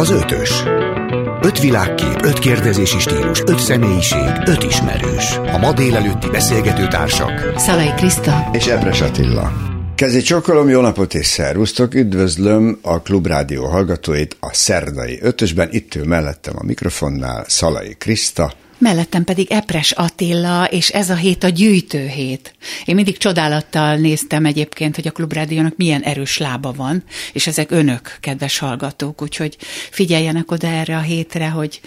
Az ötös. Öt világkép, öt kérdezési stílus, öt személyiség, öt ismerős. A ma délelőtti beszélgető társak. Szalai Kriszta. És Epres Attila. Kezi csokolom, jó napot és szervusztok! Üdvözlöm a Klubrádió hallgatóit a szerdai ötösben. Itt ül mellettem a mikrofonnál Szalai Kriszta. Mellettem pedig Epres Attila, és ez a hét a gyűjtőhét. Én mindig csodálattal néztem egyébként, hogy a Klubrádiónak milyen erős lába van, és ezek önök, kedves hallgatók, úgyhogy figyeljenek oda erre a hétre, hogy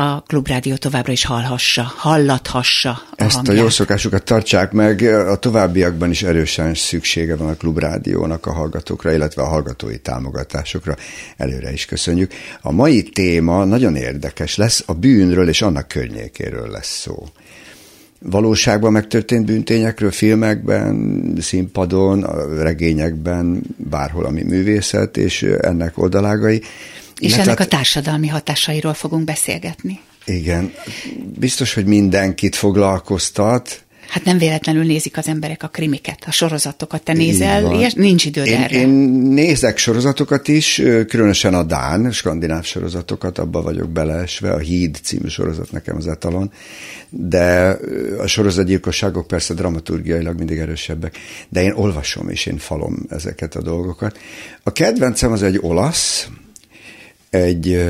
a Klubrádió továbbra is hallhassa, hallathassa a Ezt hangját. a jó szokásukat tartsák meg, a továbbiakban is erősen szüksége van a Klubrádiónak a hallgatókra, illetve a hallgatói támogatásokra. Előre is köszönjük. A mai téma nagyon érdekes lesz, a bűnről és annak környékéről lesz szó valóságban megtörtént bűntényekről, filmekben, színpadon, regényekben, bárhol, ami művészet, és ennek oldalágai. És ennek tehát, a társadalmi hatásairól fogunk beszélgetni. Igen, biztos, hogy mindenkit foglalkoztat, Hát nem véletlenül nézik az emberek a krimiket, a sorozatokat. Te nézel, és nincs időd én, erre. Én nézek sorozatokat is, különösen a Dán, skandináv sorozatokat, abba vagyok beleesve, a Híd című sorozat nekem az etalon, de a sorozatgyilkosságok persze dramaturgiailag mindig erősebbek, de én olvasom és én falom ezeket a dolgokat. A kedvencem az egy olasz, egy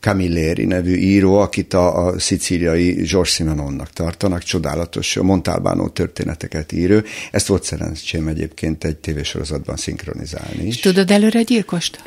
Camilleri nevű író, akit a, a szicíliai George Simenonnak tartanak, csodálatos Montalbano történeteket írő. Ezt volt szerencsém egyébként egy tévésorozatban szinkronizálni is. Tudod előre gyilkost?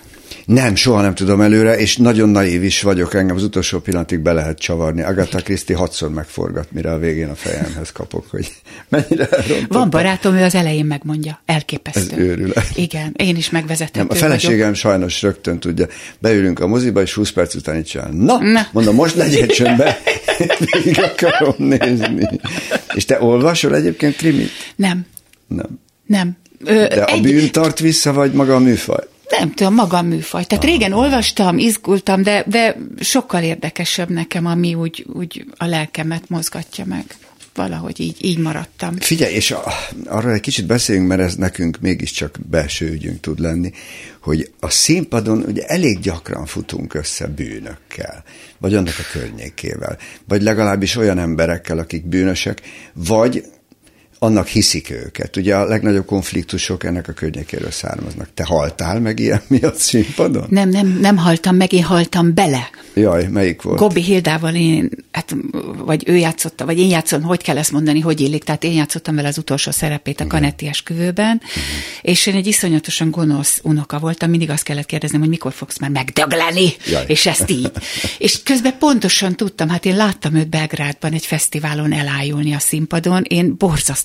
Nem, soha nem tudom előre, és nagyon naív is vagyok, engem az utolsó pillanatig be lehet csavarni. Agatha Christie hatszor megforgat, mire a végén a fejemhez kapok, hogy mennyire elrontottam. Van barátom, ő az elején megmondja. Elképesztő. Ez őrület. Igen, én is megvezetem. Nem, a feleségem vagyok. sajnos rögtön tudja. Beülünk a moziba, és 20 perc után itt csinál. Na, Na, mondom, most legyél csöndbe, végig akarom nézni. És te olvasol egyébként krimit? Nem. Nem. Nem. Ö, De egy... a bűn tart vissza, vagy maga a műfaj? Nem tudom, magam műfaj. Tehát Aha. régen olvastam, izgultam, de, de sokkal érdekesebb nekem, ami úgy, úgy a lelkemet mozgatja meg. Valahogy így, így maradtam. Figyelj, és a, arra egy kicsit beszéljünk, mert ez nekünk mégiscsak belső ügyünk tud lenni, hogy a színpadon ugye elég gyakran futunk össze bűnökkel, vagy annak a környékével, vagy legalábbis olyan emberekkel, akik bűnösek, vagy annak hiszik őket. Ugye a legnagyobb konfliktusok ennek a környékéről származnak. Te haltál meg ilyen miatt színpadon? Nem, nem, nem haltam meg, én haltam bele. Jaj, melyik volt? Gobbi Hildával én, hát, vagy ő játszotta, vagy én játszottam, hogy kell ezt mondani, hogy illik, tehát én játszottam vele az utolsó szerepét a. Kanetti esküvőben, uh-huh. és én egy iszonyatosan gonosz unoka voltam, mindig azt kellett kérdeznem, hogy mikor fogsz már megdögleni, Jaj. és ezt így. és közben pontosan tudtam, hát én láttam őt Belgrádban egy fesztiválon elájulni a színpadon, én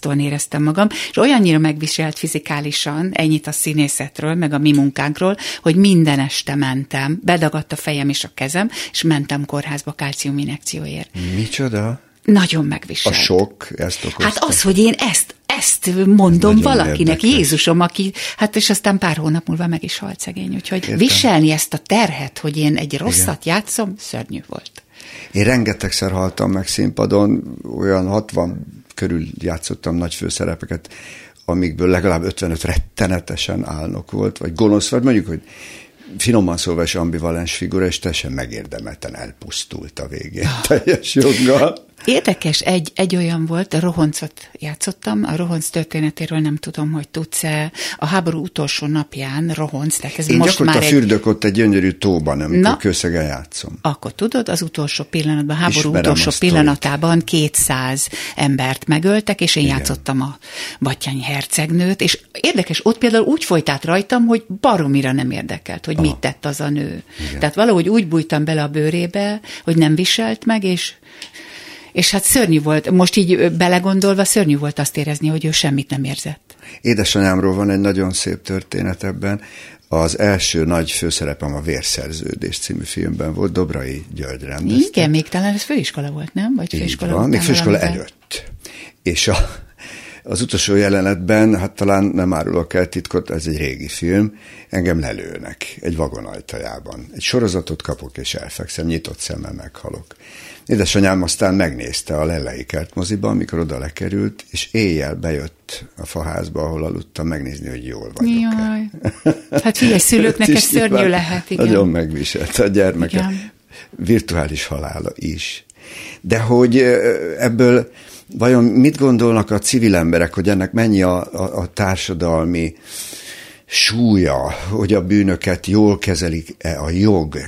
borzasztóan éreztem magam, és olyannyira megviselt fizikálisan, ennyit a színészetről, meg a mi munkánkról, hogy minden este mentem, bedagadt a fejem és a kezem, és mentem kórházba kálciuminekcióért. Micsoda? Nagyon megviselt. A sok ezt okozta? Hát az, hogy én ezt, ezt mondom Nagyon valakinek, érdekes. Jézusom, aki, hát és aztán pár hónap múlva meg is halt szegény. Úgyhogy Értem. viselni ezt a terhet, hogy én egy rosszat Igen. játszom, szörnyű volt. Én rengetegszer haltam meg színpadon, olyan 60 körül játszottam nagy főszerepeket, amikből legalább 55 rettenetesen álnok volt, vagy gonosz, vagy mondjuk, hogy finoman szólva is ambivalens figura, és teljesen megérdemelten elpusztult a végén teljes joggal. Érdekes, egy, egy olyan volt, a Rohoncot játszottam, a Rohonc történetéről nem tudom, hogy tudsz-e. A háború utolsó napján Rohonc, tehát ez Én most már egy... fürdök ott egy gyönyörű tóban, amikor Na, kőszegen játszom. Akkor tudod, az utolsó pillanatban, a háború Ismerem utolsó pillanatában 200 embert megöltek, és én Igen. játszottam a Batyány hercegnőt, és érdekes, ott például úgy folyt át rajtam, hogy baromira nem érdekelt, hogy Aha. mit tett az a nő. Igen. Tehát valahogy úgy bújtam bele a bőrébe, hogy nem viselt meg, és és hát szörnyű volt, most így belegondolva szörnyű volt azt érezni, hogy ő semmit nem érzett. Édesanyámról van egy nagyon szép történet ebben. Az első nagy főszerepem a Vérszerződés című filmben volt, Dobrai György rendezte. Igen, még talán ez főiskola volt, nem? Vagy főiskola Így van, még főiskola valamivel? előtt. És a, Az utolsó jelenetben, hát talán nem árulok el titkot, ez egy régi film, engem lelőnek egy vagon ajtajában. Egy sorozatot kapok, és elfekszem, nyitott szemmel meghalok. Édesanyám aztán megnézte a Lellei kertmoziba, amikor oda lekerült, és éjjel bejött a faházba, ahol aludtam, megnézni, hogy jól vagyok. Jaj. Hát figyelj, szülőknek ez szörnyű lehet, igen. Nagyon megviselt a gyermeke. Igen. Virtuális halála is. De hogy ebből vajon mit gondolnak a civil emberek, hogy ennek mennyi a, a, a társadalmi súlya, hogy a bűnöket jól kezelik-e a jog,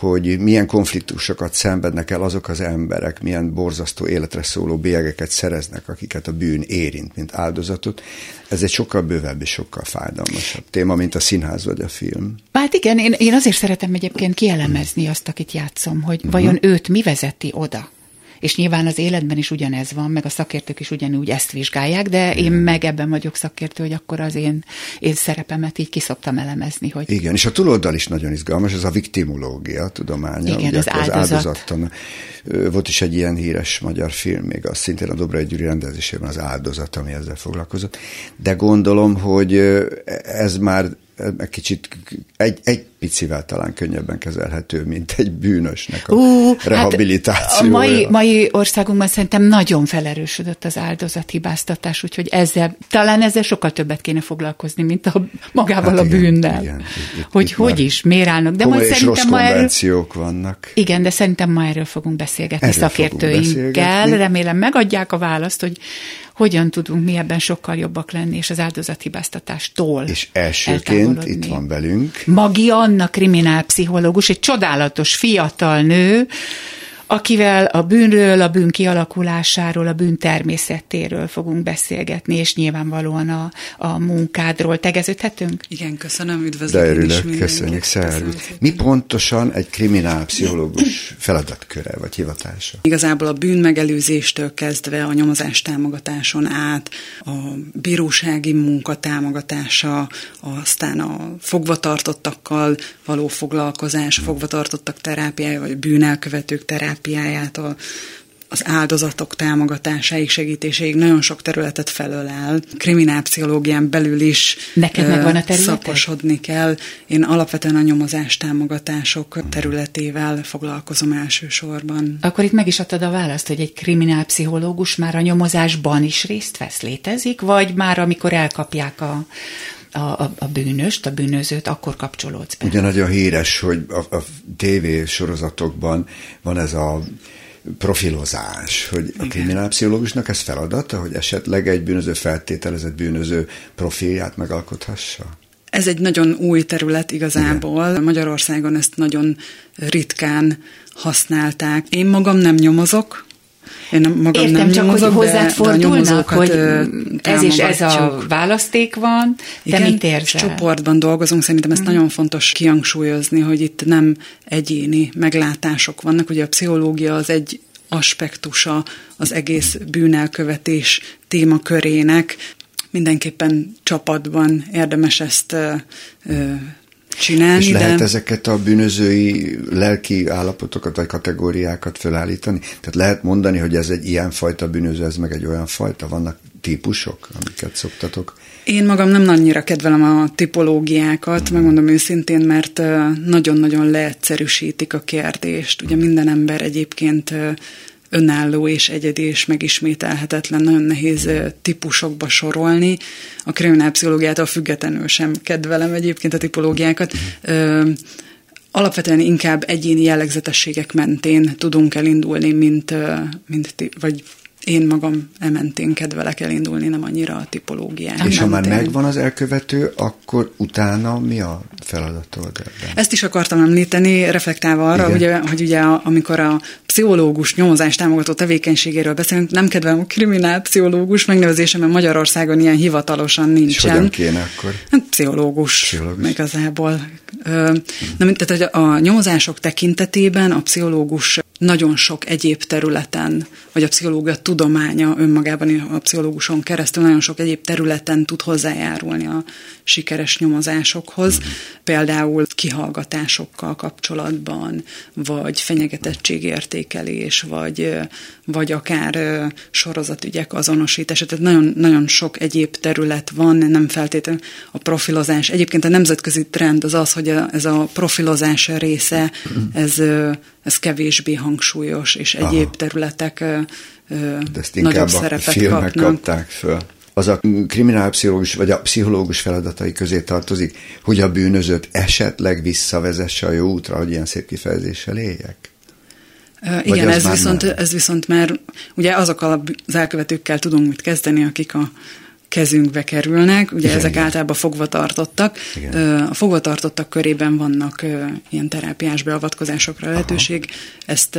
hogy milyen konfliktusokat szenvednek el azok az emberek, milyen borzasztó életre szóló bélyegeket szereznek, akiket a bűn érint, mint áldozatot. Ez egy sokkal bővebb és sokkal fájdalmasabb téma, mint a színház vagy a film. Hát igen, én, én azért szeretem egyébként kielemezni azt, akit játszom, hogy uh-huh. vajon őt mi vezeti oda és nyilván az életben is ugyanez van, meg a szakértők is ugyanúgy ezt vizsgálják, de én meg ebben vagyok szakértő, hogy akkor az én, én szerepemet így kiszoktam elemezni. Hogy... Igen, és a túloldal is nagyon izgalmas, ez a viktimológia tudománya. Igen, az áldozat. Az áldozattan. Volt is egy ilyen híres magyar film, még az szintén a Dobrai Gyuri rendezésében az áldozat, ami ezzel foglalkozott. De gondolom, hogy ez már egy kicsit egy, egy picivel talán könnyebben kezelhető, mint egy bűnösnek a uh, rehabilitációja. Hát a mai, mai országunkban szerintem nagyon felerősödött az áldozathibáztatás, úgyhogy ezzel, talán ezzel sokkal többet kéne foglalkozni, mint a, magával hát igen, a bűnnel. Igen, itt, hogy itt hogy is, miért állnak. De majd szerintem ma erről, vannak. Igen, de szerintem ma erről fogunk beszélgetni erről szakértőinkkel. Fogunk beszélgetni. Remélem megadják a választ, hogy hogyan tudunk mi ebben sokkal jobbak lenni, és az áldozathibáztatástól És elsőként itt van velünk. Magi Anna kriminálpszichológus, egy csodálatos fiatal nő, akivel a bűnről, a bűn kialakulásáról, a bűn természetéről fogunk beszélgetni, és nyilvánvalóan a, a munkádról tegeződhetünk? Igen, köszönöm, üdvözlök. De örülök, köszönjük, szervusz. Mi pontosan egy kriminálpszichológus feladatköre vagy hivatása? Igazából a bűn megelőzéstől kezdve a nyomozás támogatáson át, a bírósági munka támogatása, aztán a fogvatartottakkal való foglalkozás, fogvatartottak terápiája, vagy bűnelkövetők terápiája, terápiájától az áldozatok támogatásáig, segítéséig nagyon sok területet felölel. Kriminálpszichológián belül is Neked megvan a szakosodni kell. Én alapvetően a nyomozás támogatások területével foglalkozom elsősorban. Akkor itt meg is adtad a választ, hogy egy kriminálpszichológus már a nyomozásban is részt vesz, létezik, vagy már amikor elkapják a a, a, a bűnöst, a bűnözőt, akkor kapcsolódsz be. Ugye nagyon híres, hogy a, a TV sorozatokban van ez a profilozás, hogy a kriminálpszichológusnak ez feladata, hogy esetleg egy bűnöző feltételezett bűnöző profilját megalkothassa? Ez egy nagyon új terület igazából. Igen. Magyarországon ezt nagyon ritkán használták. Én magam nem nyomozok, én magam Értem, nem csak nyomozok, hogy hozzád fordulnak, hogy ez is ez a választék van, de Igen, mit érzel? csoportban dolgozunk, szerintem ezt mm. nagyon fontos kihangsúlyozni, hogy itt nem egyéni meglátások vannak, ugye a pszichológia az egy aspektusa az egész bűnelkövetés témakörének. Mindenképpen csapatban érdemes ezt csinálni. És lehet de... ezeket a bűnözői lelki állapotokat vagy kategóriákat felállítani? Tehát lehet mondani, hogy ez egy ilyen fajta bűnöző, ez meg egy olyan fajta? Vannak típusok, amiket szoktatok? Én magam nem annyira kedvelem a tipológiákat, mm. megmondom őszintén, mert nagyon-nagyon leegyszerűsítik a kérdést. Ugye minden ember egyébként önálló és egyedi és megismételhetetlen, nagyon nehéz típusokba sorolni. A kriminálpszichológiától függetlenül sem kedvelem egyébként a tipológiákat. Alapvetően inkább egyéni jellegzetességek mentén tudunk elindulni, mint, mint vagy én magam ementén kedvelek elindulni, nem annyira a tipológián. És ha már megvan az elkövető, akkor utána mi a feladatod ebben? Ezt is akartam említeni, reflektálva arra, hogy, hogy ugye amikor a pszichológus nyomozás támogató tevékenységéről beszélünk, nem kedvelem a kriminál pszichológus megnevezése, mert Magyarországon ilyen hivatalosan nincsen. És hogyan kéne akkor? Hát, pszichológus, pszichológus. igazából. Na, tehát a nyomozások tekintetében a pszichológus nagyon sok egyéb területen, vagy a pszichológia tudománya önmagában a pszichológuson keresztül nagyon sok egyéb területen tud hozzájárulni a sikeres nyomozásokhoz, például kihallgatásokkal kapcsolatban, vagy fenyegetettségértékelés, vagy, vagy akár sorozatügyek azonosítása. Tehát nagyon, nagyon sok egyéb terület van, nem feltétlenül a profilozás. Egyébként a nemzetközi trend az az, hogy ez a profilozás része, ez, ez kevésbé hangsúlyos, és egyéb Aha. területek De ezt nagyobb szerepet kapnak. kapták föl az a kriminálpszichológus vagy a pszichológus feladatai közé tartozik, hogy a bűnözőt esetleg visszavezesse a jó útra, hogy ilyen szép kifejezéssel éljek? Igen, ez viszont, ez viszont már ugye azokkal az elkövetőkkel tudunk mit kezdeni, akik a kezünkbe kerülnek, ugye igen, ezek igen. általában fogvatartottak. Igen. A fogvatartottak körében vannak ilyen terápiás beavatkozásokra lehetőség. Aha. Ezt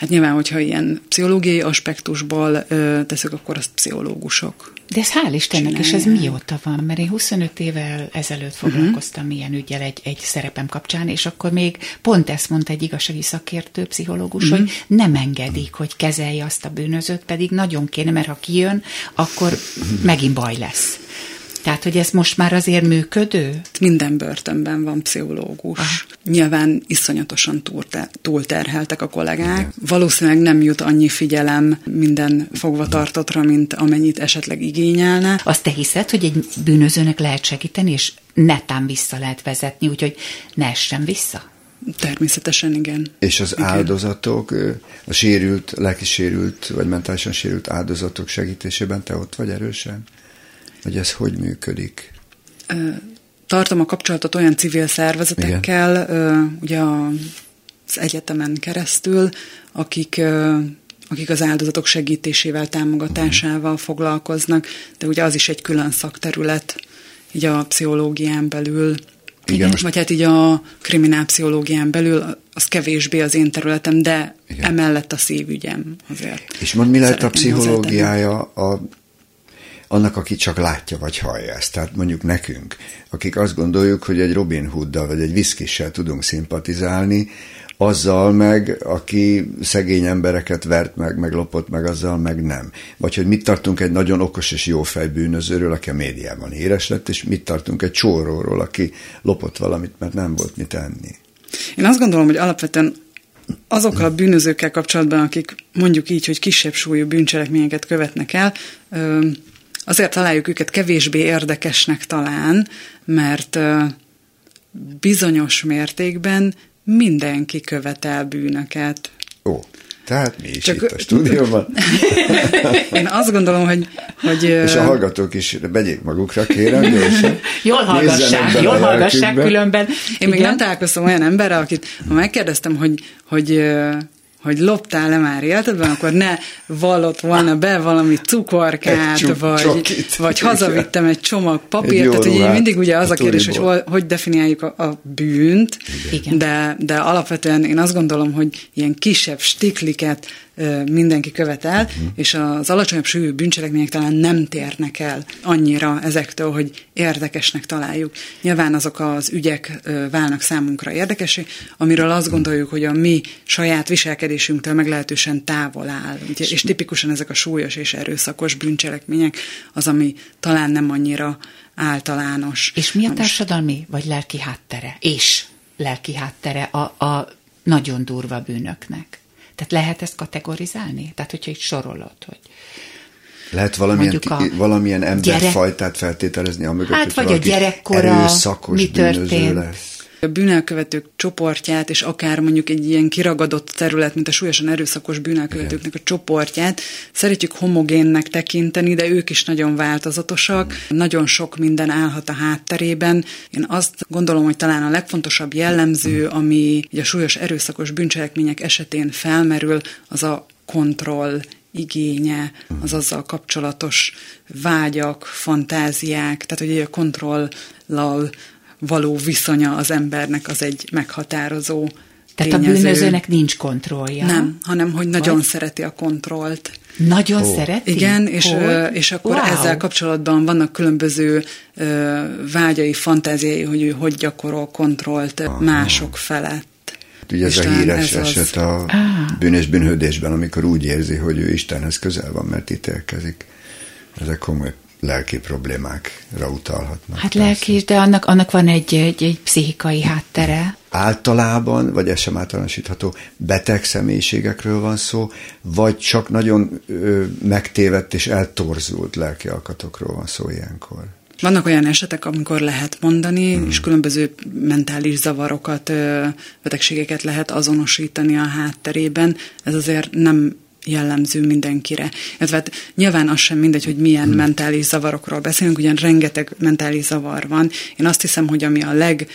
Hát nyilván, hogyha ilyen pszichológiai aspektusból ö, teszek, akkor azt pszichológusok. De ez hál' Istennek, és ez mióta van? Mert én 25 évvel ezelőtt mhm. foglalkoztam uh-huh. ilyen ügyel egy, egy szerepem kapcsán, és akkor még pont ezt mondta egy igazsági szakértő, pszichológus, uh-huh. hogy nem engedik, hogy kezelje azt a bűnözőt, pedig nagyon kéne, mert ha kijön, akkor megint baj lesz. Tehát, hogy ez most már azért működő? Minden börtönben van pszichológus. Ah. Nyilván iszonyatosan túlterheltek a kollégák. Igen. Valószínűleg nem jut annyi figyelem minden fogvatartottra, mint amennyit esetleg igényelne. Azt te hiszed, hogy egy bűnözőnek lehet segíteni, és netán vissza lehet vezetni, úgyhogy ne essen vissza? Természetesen igen. És az igen. áldozatok, a sérült, lelki sérült, vagy mentálisan sérült áldozatok segítésében te ott vagy erősen? Hogy ez hogy működik? Tartom a kapcsolatot olyan civil szervezetekkel, Igen. ugye az egyetemen keresztül, akik akik az áldozatok segítésével, támogatásával foglalkoznak, de ugye az is egy külön szakterület, így a pszichológián belül. Igen, most... Vagy hát így a kriminálpszichológián belül, az kevésbé az én területem, de Igen. emellett a szívügyem azért. És mond, mi lehet a pszichológiája a annak, aki csak látja vagy hallja ezt. Tehát mondjuk nekünk, akik azt gondoljuk, hogy egy Robin Hooddal vagy egy viszkissel tudunk szimpatizálni, azzal meg, aki szegény embereket vert meg, meg lopott meg, azzal meg nem. Vagy hogy mit tartunk egy nagyon okos és jó fejbűnözőről, aki a médiában híres lett, és mit tartunk egy csóróról, aki lopott valamit, mert nem volt mit enni. Én azt gondolom, hogy alapvetően azokkal a bűnözőkkel kapcsolatban, akik mondjuk így, hogy kisebb súlyú bűncselekményeket követnek el, azért találjuk őket kevésbé érdekesnek talán, mert bizonyos mértékben mindenki követel bűnöket. Ó, tehát mi is Csak, itt a stúdióban. Én azt gondolom, hogy... hogy és a hallgatók is begyék magukra, kérem, gyorsan. Jól hallgassák, jól hallgassák különben. Én Igen? még nem találkoztam olyan emberre, akit ha megkérdeztem, hogy, hogy hogy loptál-e már életedben, akkor ne vallott volna be valami cukorkát, csuk, vagy, csokit, vagy hazavittem egy csomag papírt, egy tehát ugye mindig ugye az a, a kérdés, hogy hogy definiáljuk a, a bűnt, Igen. De, de alapvetően én azt gondolom, hogy ilyen kisebb stikliket mindenki követel, uh-huh. és az alacsonyabb súlyú bűncselekmények talán nem térnek el annyira ezektől, hogy érdekesnek találjuk. Nyilván azok az ügyek válnak számunkra érdekesé, amiről azt gondoljuk, hogy a mi saját viselkedésünktől meglehetősen távol áll. És tipikusan ezek a súlyos és erőszakos bűncselekmények az, ami talán nem annyira általános. És mi a társadalmi vagy lelki háttere? És lelki háttere a, a nagyon durva bűnöknek? Tehát lehet ezt kategorizálni? Tehát, hogyha itt sorolod, hogy... Lehet valamilyen, a valamilyen emberfajtát gyerek... feltételezni, amögött, hát, vagy a gyerekkora, erőszakos mi történt. lesz. A bűnelkövetők csoportját, és akár mondjuk egy ilyen kiragadott terület, mint a súlyosan erőszakos bűnelkövetőknek a csoportját, szeretjük homogénnek tekinteni, de ők is nagyon változatosak, nagyon sok minden állhat a hátterében. Én azt gondolom, hogy talán a legfontosabb jellemző, ami a súlyos erőszakos bűncselekmények esetén felmerül, az a kontroll igénye, az azzal kapcsolatos vágyak, fantáziák, tehát hogy a kontrollal való viszonya az embernek az egy meghatározó tehát tényező. a bűnözőnek nincs kontrollja. Nem, hanem hogy nagyon Vagy? szereti a kontrollt. Nagyon oh. szereti? Igen, és, és akkor wow. ezzel kapcsolatban vannak különböző vágyai, fantáziai, hogy ő hogy gyakorol kontrollt Aha. mások felett. Ugye ez a híres ez eset az... a bűnös bűnhődésben, amikor úgy érzi, hogy ő Istenhez közel van, mert ítélkezik. Ezek komoly lelki problémákra utalhatnak. Hát persze. lelki is, de annak, annak van egy, egy, egy pszichikai háttere. Általában, vagy ez sem általánosítható, beteg személyiségekről van szó, vagy csak nagyon ö, megtévedt és eltorzult lelki alkatokról van szó ilyenkor? Vannak olyan esetek, amikor lehet mondani, mm. és különböző mentális zavarokat, betegségeket lehet azonosítani a hátterében. Ez azért nem jellemző mindenkire. Ez hát nyilván az sem mindegy, hogy milyen hmm. mentális zavarokról beszélünk, ugyan rengeteg mentális zavar van. Én azt hiszem, hogy ami a leg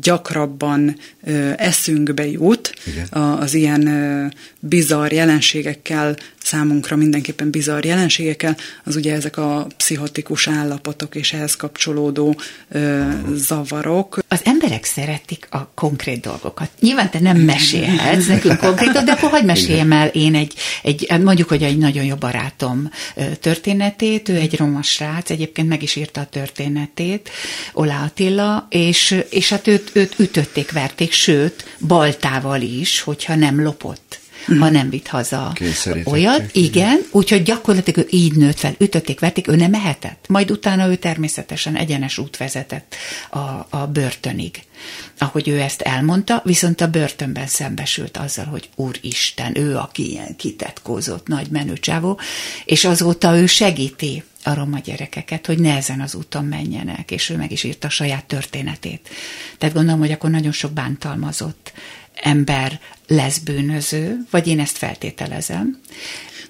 gyakrabban eszünkbe jut Igen. az ilyen bizarr jelenségekkel, számunkra mindenképpen bizarr jelenségekkel, az ugye ezek a pszichotikus állapotok és ehhez kapcsolódó zavarok. Az emberek szeretik a konkrét dolgokat. Nyilván te nem mesélhetsz nekünk konkrétot, de akkor hagyd meséljem el én egy, egy, mondjuk, hogy egy nagyon jó barátom történetét, ő egy roma srác, egyébként meg is írta a történetét, Ola Attila, és, és hát őt, őt ütötték, verték, sőt, baltával is, hogyha nem lopott ha nem vitt haza olyat. Igen, úgyhogy gyakorlatilag ő így nőtt fel, ütötték, verték, ő nem mehetett. Majd utána ő természetesen egyenes út vezetett a, a börtönig. Ahogy ő ezt elmondta, viszont a börtönben szembesült azzal, hogy Úristen, ő, aki ilyen kitetkózott nagy menőcsávó, és azóta ő segíti a roma gyerekeket, hogy ne ezen az úton menjenek, és ő meg is írta a saját történetét. Tehát gondolom, hogy akkor nagyon sok bántalmazott ember lesz bűnöző, vagy én ezt feltételezem.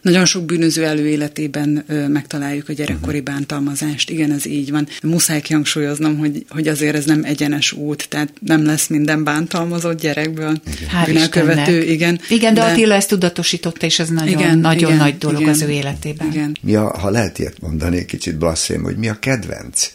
Nagyon sok bűnöző előéletében megtaláljuk a gyerekkori mhm. bántalmazást. Igen, ez így van. Muszáj kihangsúlyoznom, hogy, hogy azért ez nem egyenes út, tehát nem lesz minden bántalmazott gyerekből bűnelkövető. Igen, igen de, de Attila ezt tudatosította, és ez nagyon, igen, nagyon igen, nagy dolog igen, az ő életében. Igen. Mi a, ha lehet ilyet mondani, kicsit blaszfém, hogy mi a kedvenc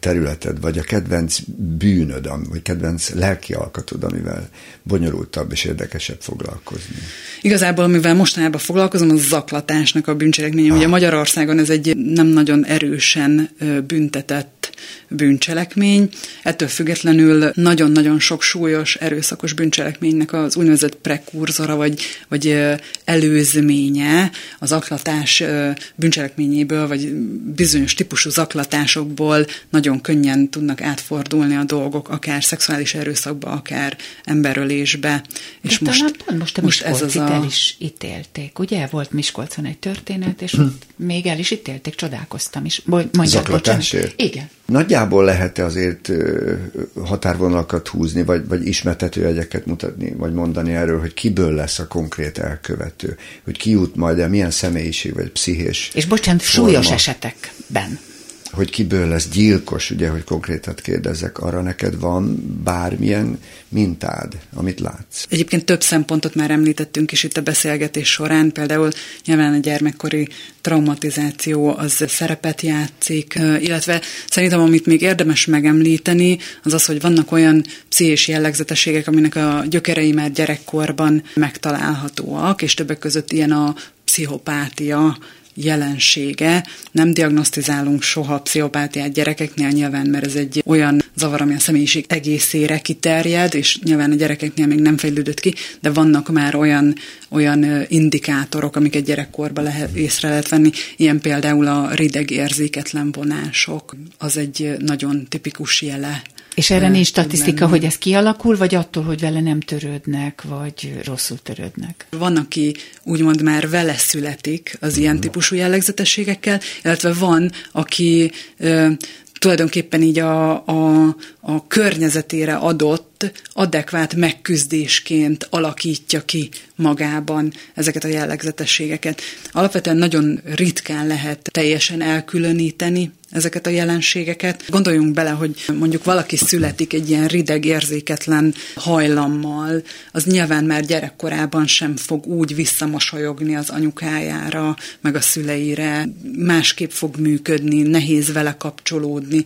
területed, vagy a kedvenc bűnöd, vagy kedvenc lelki alkatod, amivel bonyolultabb és érdekesebb foglalkozni? Igazából, amivel mostanában foglalkozom, az zaklatásnak a bűncselekménye. Ah. Ugye Magyarországon ez egy nem nagyon erősen büntetett bűncselekmény. Ettől függetlenül nagyon-nagyon sok súlyos, erőszakos bűncselekménynek az úgynevezett prekurzora, vagy, vagy előzménye az zaklatás bűncselekményéből, vagy bizonyos típusú zaklatásokból nagyon könnyen tudnak átfordulni a dolgok, akár szexuális erőszakba, akár emberölésbe. És De most, talán most a most ez az a... el is ítélték, ugye? Volt Miskolcon egy történet, és hm. még el is ítélték, csodálkoztam is. Mondjad, Zaklatásért? Igen. Nagyjából lehet-e azért határvonalakat húzni, vagy, vagy ismertető egyeket mutatni, vagy mondani erről, hogy kiből lesz a konkrét elkövető, hogy ki jut majd el, milyen személyiség, vagy pszichés És bocsánat, forma. súlyos esetekben hogy kiből lesz gyilkos, ugye, hogy konkrétat kérdezek, arra neked van bármilyen mintád, amit látsz? Egyébként több szempontot már említettünk is itt a beszélgetés során, például nyilván a gyermekkori traumatizáció az szerepet játszik, illetve szerintem amit még érdemes megemlíteni, az az, hogy vannak olyan pszichés jellegzetességek, aminek a gyökerei már gyerekkorban megtalálhatóak, és többek között ilyen a pszichopátia, jelensége. Nem diagnosztizálunk soha pszichopátiát gyerekeknél nyilván, mert ez egy olyan zavar, ami a személyiség egészére kiterjed, és nyilván a gyerekeknél még nem fejlődött ki, de vannak már olyan, olyan indikátorok, amiket gyerekkorban lehet, észre lehet venni, ilyen például a rideg érzéketlen vonások, az egy nagyon tipikus jele és erre nincs statisztika, hogy ez kialakul, vagy attól, hogy vele nem törődnek, vagy rosszul törődnek? Van, aki úgymond már vele születik az ilyen típusú jellegzetességekkel, illetve van, aki tulajdonképpen így a, a, a környezetére adott adekvát megküzdésként alakítja ki magában ezeket a jellegzetességeket. Alapvetően nagyon ritkán lehet teljesen elkülöníteni ezeket a jelenségeket. Gondoljunk bele, hogy mondjuk valaki születik egy ilyen rideg, érzéketlen hajlammal, az nyilván már gyerekkorában sem fog úgy visszamosolyogni az anyukájára, meg a szüleire, másképp fog működni, nehéz vele kapcsolódni,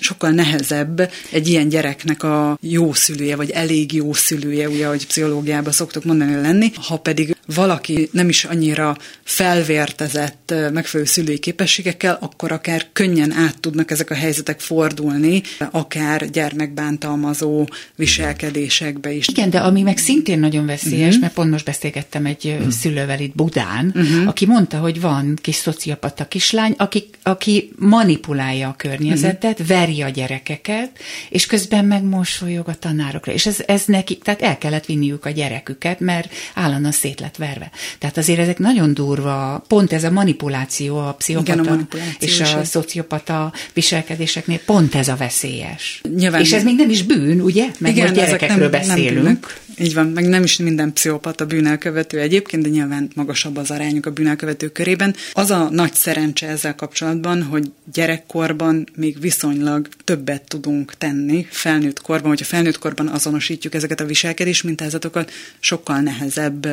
sokkal nehezebb egy ilyen gyereknek a jó szülője, vagy elég jó szülője, ugye, ahogy pszichológiában szoktuk mondani lenni, ha pedig valaki nem is annyira felvértezett, megfelelő szülői képességekkel, akkor akár könnyű könnyen át tudnak ezek a helyzetek fordulni, akár gyermekbántalmazó viselkedésekbe is. Igen, de ami meg szintén nagyon veszélyes, uh-huh. mert pont most beszélgettem egy uh-huh. szülővel itt Budán, uh-huh. aki mondta, hogy van kis szociopata kislány, aki, aki manipulálja a környezetet, uh-huh. veri a gyerekeket, és közben meg mosolyog a tanárokra. És ez, ez neki, tehát el kellett vinniük a gyereküket, mert állandóan szét lett verve. Tehát azért ezek nagyon durva, pont ez a manipuláció, a pszichopata Igen, a manipuláció és a ez. Szociopata viselkedéseknél pont ez a veszélyes. Nyilván és ez még nem is bűn, ugye? Meg Igen, most gyerekekről nem, beszélünk. Nem így van, meg nem is minden pszichopata bűnelkövető egyébként, de nyilván magasabb az arányuk a bűnelkövető körében. Az a nagy szerencse ezzel kapcsolatban, hogy gyerekkorban még viszonylag többet tudunk tenni felnőtt korban, hogyha felnőtt korban azonosítjuk ezeket a viselkedés mintázatokat, sokkal nehezebb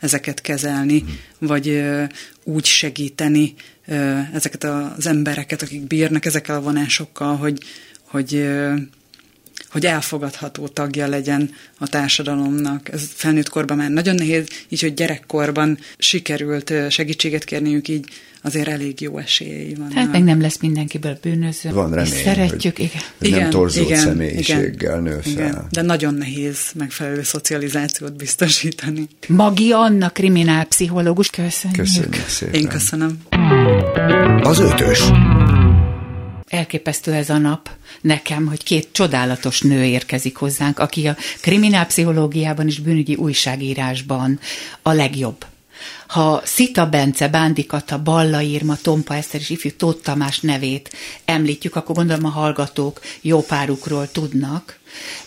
ezeket kezelni, vagy úgy segíteni ezeket az embereket, akik bírnak ezekkel a vonásokkal, hogy, hogy hogy elfogadható tagja legyen a társadalomnak. Ez felnőtt korban már nagyon nehéz, így, hogy gyerekkorban sikerült segítséget kérniük, így azért elég jó esélyei van. Hát meg nem lesz mindenkiből bűnöző. Van remény, szeretjük, hogy, igen. Hogy igen, nem torzott igen, személyiséggel igen, nő fel. Igen, de nagyon nehéz megfelelő szocializációt biztosítani. Magi Anna, kriminálpszichológus, köszönjük. Köszönjük szépen. Én köszönöm. Az ötös elképesztő ez a nap nekem, hogy két csodálatos nő érkezik hozzánk, aki a kriminálpszichológiában és bűnügyi újságírásban a legjobb. Ha Szita Bence, Bándi Kata, Balla Irma, Tompa Eszter és ifjú Tóth Tamás nevét említjük, akkor gondolom a hallgatók jó párukról tudnak,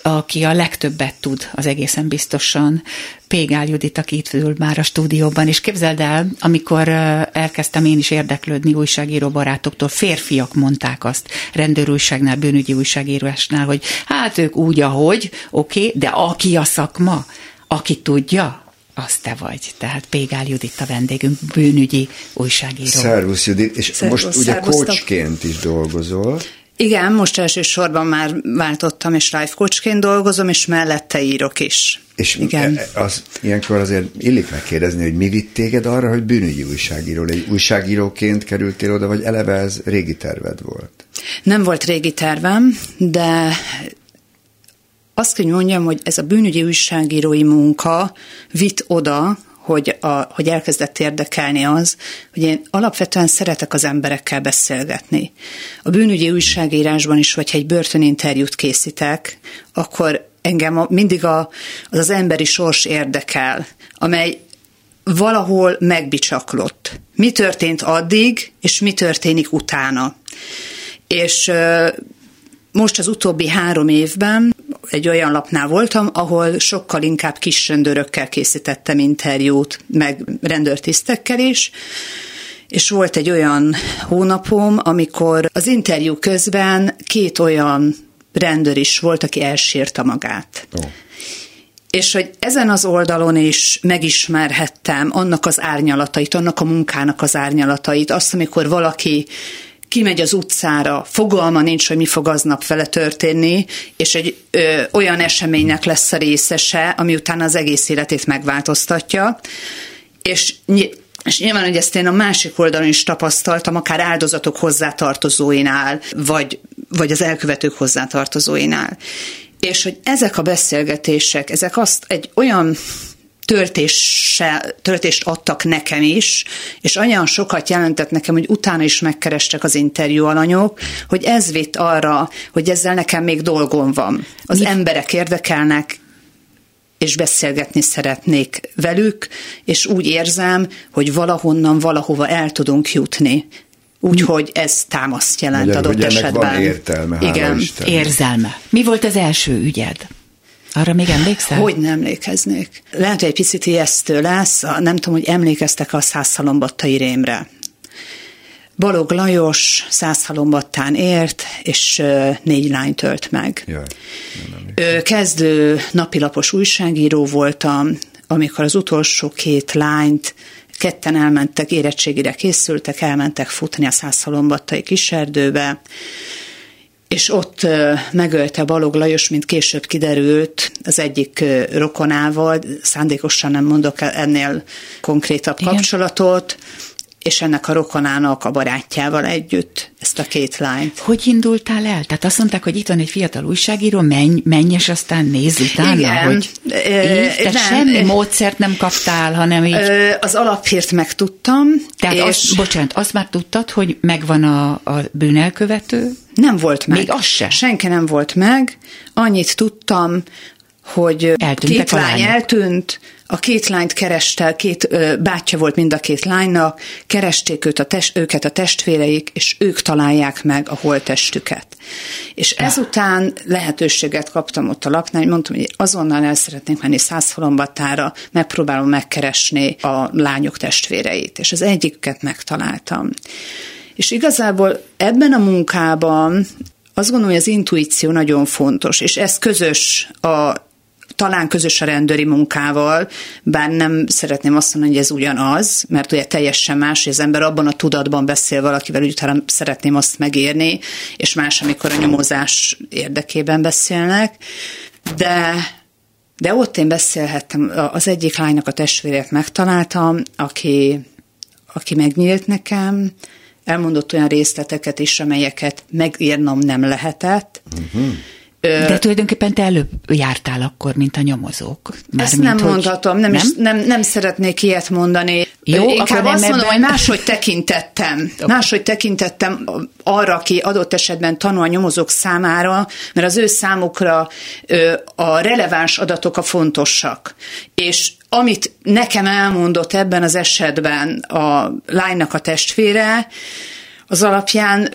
aki a legtöbbet tud, az egészen biztosan. Pégál Judit, aki itt ül már a stúdióban, és képzeld el, amikor elkezdtem én is érdeklődni újságíró barátoktól, férfiak mondták azt rendőrújságnál, bűnügyi újságírásnál, hogy hát ők úgy, ahogy, oké, okay, de aki a szakma, aki tudja, az te vagy. Tehát Pégál Judit a vendégünk, bűnügyi újságíró. Szervusz Judit, és Szervusz, most ugye coachként is dolgozol. Igen, most elsősorban már váltottam, és life coachként dolgozom, és mellette írok is. És Igen. E, az, ilyenkor azért illik megkérdezni, hogy mi vitt téged arra, hogy bűnügyi újságíró Egy újságíróként kerültél oda, vagy eleve ez régi terved volt? Nem volt régi tervem, de azt kell mondjam, hogy ez a bűnügyi újságírói munka vitt oda, hogy, a, hogy elkezdett érdekelni az, hogy én alapvetően szeretek az emberekkel beszélgetni. A bűnügyi újságírásban is, hogyha egy börtöninterjút készítek, akkor engem mindig a, az az emberi sors érdekel, amely valahol megbicsaklott. Mi történt addig, és mi történik utána. És most az utóbbi három évben egy olyan lapnál voltam, ahol sokkal inkább kis rendőrökkel készítettem interjút, meg rendőrtisztekkel is, és volt egy olyan hónapom, amikor az interjú közben két olyan rendőr is volt, aki elsírta magát. Oh. És hogy ezen az oldalon is megismerhettem annak az árnyalatait, annak a munkának az árnyalatait, azt, amikor valaki kimegy az utcára, fogalma nincs, hogy mi fog aznap vele történni, és egy ö, olyan eseménynek lesz a részese, ami utána az egész életét megváltoztatja, és és nyilván, hogy ezt én a másik oldalon is tapasztaltam, akár áldozatok hozzátartozóinál, vagy, vagy az elkövetők hozzátartozóinál. És hogy ezek a beszélgetések, ezek azt egy olyan töltéssel, töltést adtak nekem is, és olyan sokat jelentett nekem, hogy utána is megkerestek az interjú alanyok, hogy ez vitt arra, hogy ezzel nekem még dolgom van. Az Mi? emberek érdekelnek, és beszélgetni szeretnék velük, és úgy érzem, hogy valahonnan, valahova el tudunk jutni. Úgyhogy ez támaszt jelent Magyar, adott esetben. Van értelme, Igen, érzelme. Mi volt az első ügyed? Arra még emlékszel? Hogy nem emlékeznék. Lehet, hogy egy picit ijesztő lesz, nem tudom, hogy emlékeztek a százszalombattai rémre. Balog Lajos százszalombattán ért, és négy lányt tölt meg. Jaj, Kezdő napilapos újságíró voltam, amikor az utolsó két lányt ketten elmentek, érettségire készültek, elmentek futni a százszalombattai kiserdőbe, és ott megölte Balog Lajos, mint később kiderült, az egyik rokonával, szándékosan nem mondok ennél konkrétabb Igen. kapcsolatot, és ennek a rokonának a barátjával együtt ezt a két lányt. Hogy indultál el? Tehát azt mondták, hogy itt van egy fiatal újságíró, menj, menj és aztán nézz utána, Igen. hogy így, te nem. semmi módszert nem kaptál, hanem így. Az alapért megtudtam. Tehát és azt, bocsánat, azt már tudtad, hogy megvan a, a bűnelkövető? Nem volt meg. Még az se? Senki nem volt meg. Annyit tudtam, hogy Eltűntek két lány eltűnt, a két lányt kerestel, két ö, bátyja volt mind a két lánynak, keresték őt a test, őket a testvéreik, és ők találják meg a holttestüket. És ezután lehetőséget kaptam ott a lapnál, mondtam, hogy azonnal el szeretnénk menni Százhalombatára, megpróbálom megkeresni a lányok testvéreit, és az egyiket megtaláltam. És igazából ebben a munkában azt gondolom, hogy az intuíció nagyon fontos, és ez közös a talán közös a rendőri munkával, bár nem szeretném azt mondani, hogy ez ugyanaz, mert ugye teljesen más, hogy az ember abban a tudatban beszél valakivel, hogy utána szeretném azt megérni, és más, amikor a nyomozás érdekében beszélnek, de de ott én beszélhettem, az egyik lánynak a testvérét megtaláltam, aki, aki megnyílt nekem, elmondott olyan részleteket is, amelyeket megírnom nem lehetett. Uh-huh. De tulajdonképpen te előbb jártál akkor, mint a nyomozók. Ezt nem hogy... mondhatom, nem, nem? Is, nem, nem szeretnék ilyet mondani. Jó, Inkább akkor azt nem mondom, ebben... hogy máshogy tekintettem. Máshogy tekintettem arra, aki adott esetben tanul a nyomozók számára, mert az ő számukra a releváns adatok a fontosak. És amit nekem elmondott ebben az esetben a lánynak a testvére, az alapján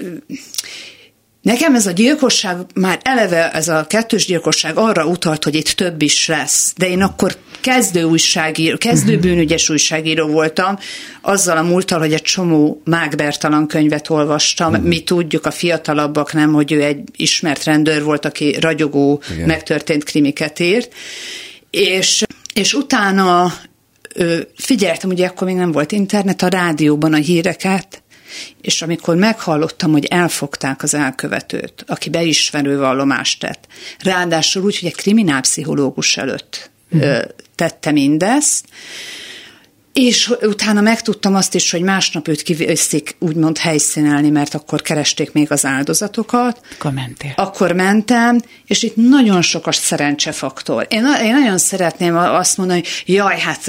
Nekem ez a gyilkosság, már eleve ez a kettős gyilkosság arra utalt, hogy itt több is lesz. De én akkor kezdő újságíró, kezdő uh-huh. bűnügyes újságíró voltam, azzal a múltal, hogy egy csomó mágbertalan könyvet olvastam. Uh-huh. Mi tudjuk, a fiatalabbak nem, hogy ő egy ismert rendőr volt, aki ragyogó, Igen. megtörtént krimiket írt. És, és utána figyeltem, ugye akkor még nem volt internet, a rádióban a híreket, és amikor meghallottam, hogy elfogták az elkövetőt, aki beismerő vallomást tett, ráadásul úgy, hogy egy kriminálpszichológus előtt mm. tette mindezt, és utána megtudtam azt is, hogy másnap őt kivészik úgymond helyszínelni, mert akkor keresték még az áldozatokat. Akkor mentél. Akkor mentem, és itt nagyon sok a szerencsefaktor. Én, én nagyon szeretném azt mondani, hogy jaj, hát,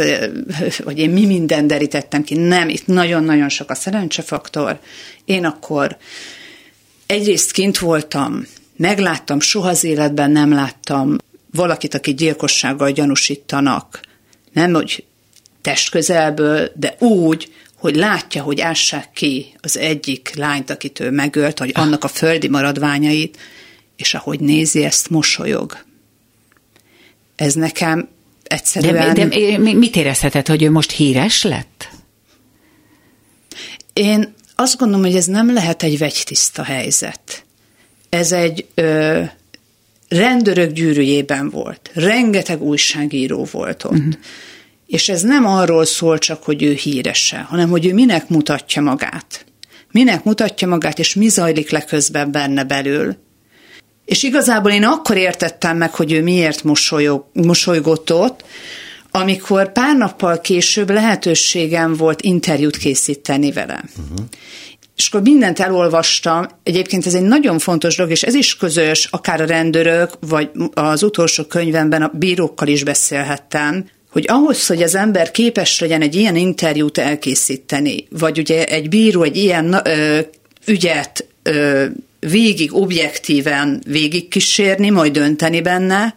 hogy én mi minden derítettem ki. Nem, itt nagyon-nagyon sok a szerencsefaktor. Én akkor egyrészt kint voltam, megláttam, soha az életben nem láttam valakit, aki gyilkossággal gyanúsítanak. Nem, hogy testközelből, de úgy, hogy látja, hogy ássák ki az egyik lányt, akit ő megölt, vagy annak a földi maradványait, és ahogy nézi, ezt mosolyog. Ez nekem egyszerűen... De, de mit érezheted, hogy ő most híres lett? Én azt gondolom, hogy ez nem lehet egy vegytiszta helyzet. Ez egy ö, rendőrök gyűrűjében volt. Rengeteg újságíró volt ott. Uh-huh. És ez nem arról szól csak, hogy ő hírese, hanem hogy ő minek mutatja magát. Minek mutatja magát, és mi zajlik le közben benne belül. És igazából én akkor értettem meg, hogy ő miért mosolyog, mosolygott ott, amikor pár nappal később lehetőségem volt interjút készíteni vele. Uh-huh. És akkor mindent elolvastam. Egyébként ez egy nagyon fontos dolog, és ez is közös, akár a rendőrök, vagy az utolsó könyvemben a bírókkal is beszélhettem, hogy ahhoz, hogy az ember képes legyen egy ilyen interjút elkészíteni, vagy ugye egy bíró egy ilyen ö, ügyet ö, végig objektíven végig kísérni, majd dönteni benne,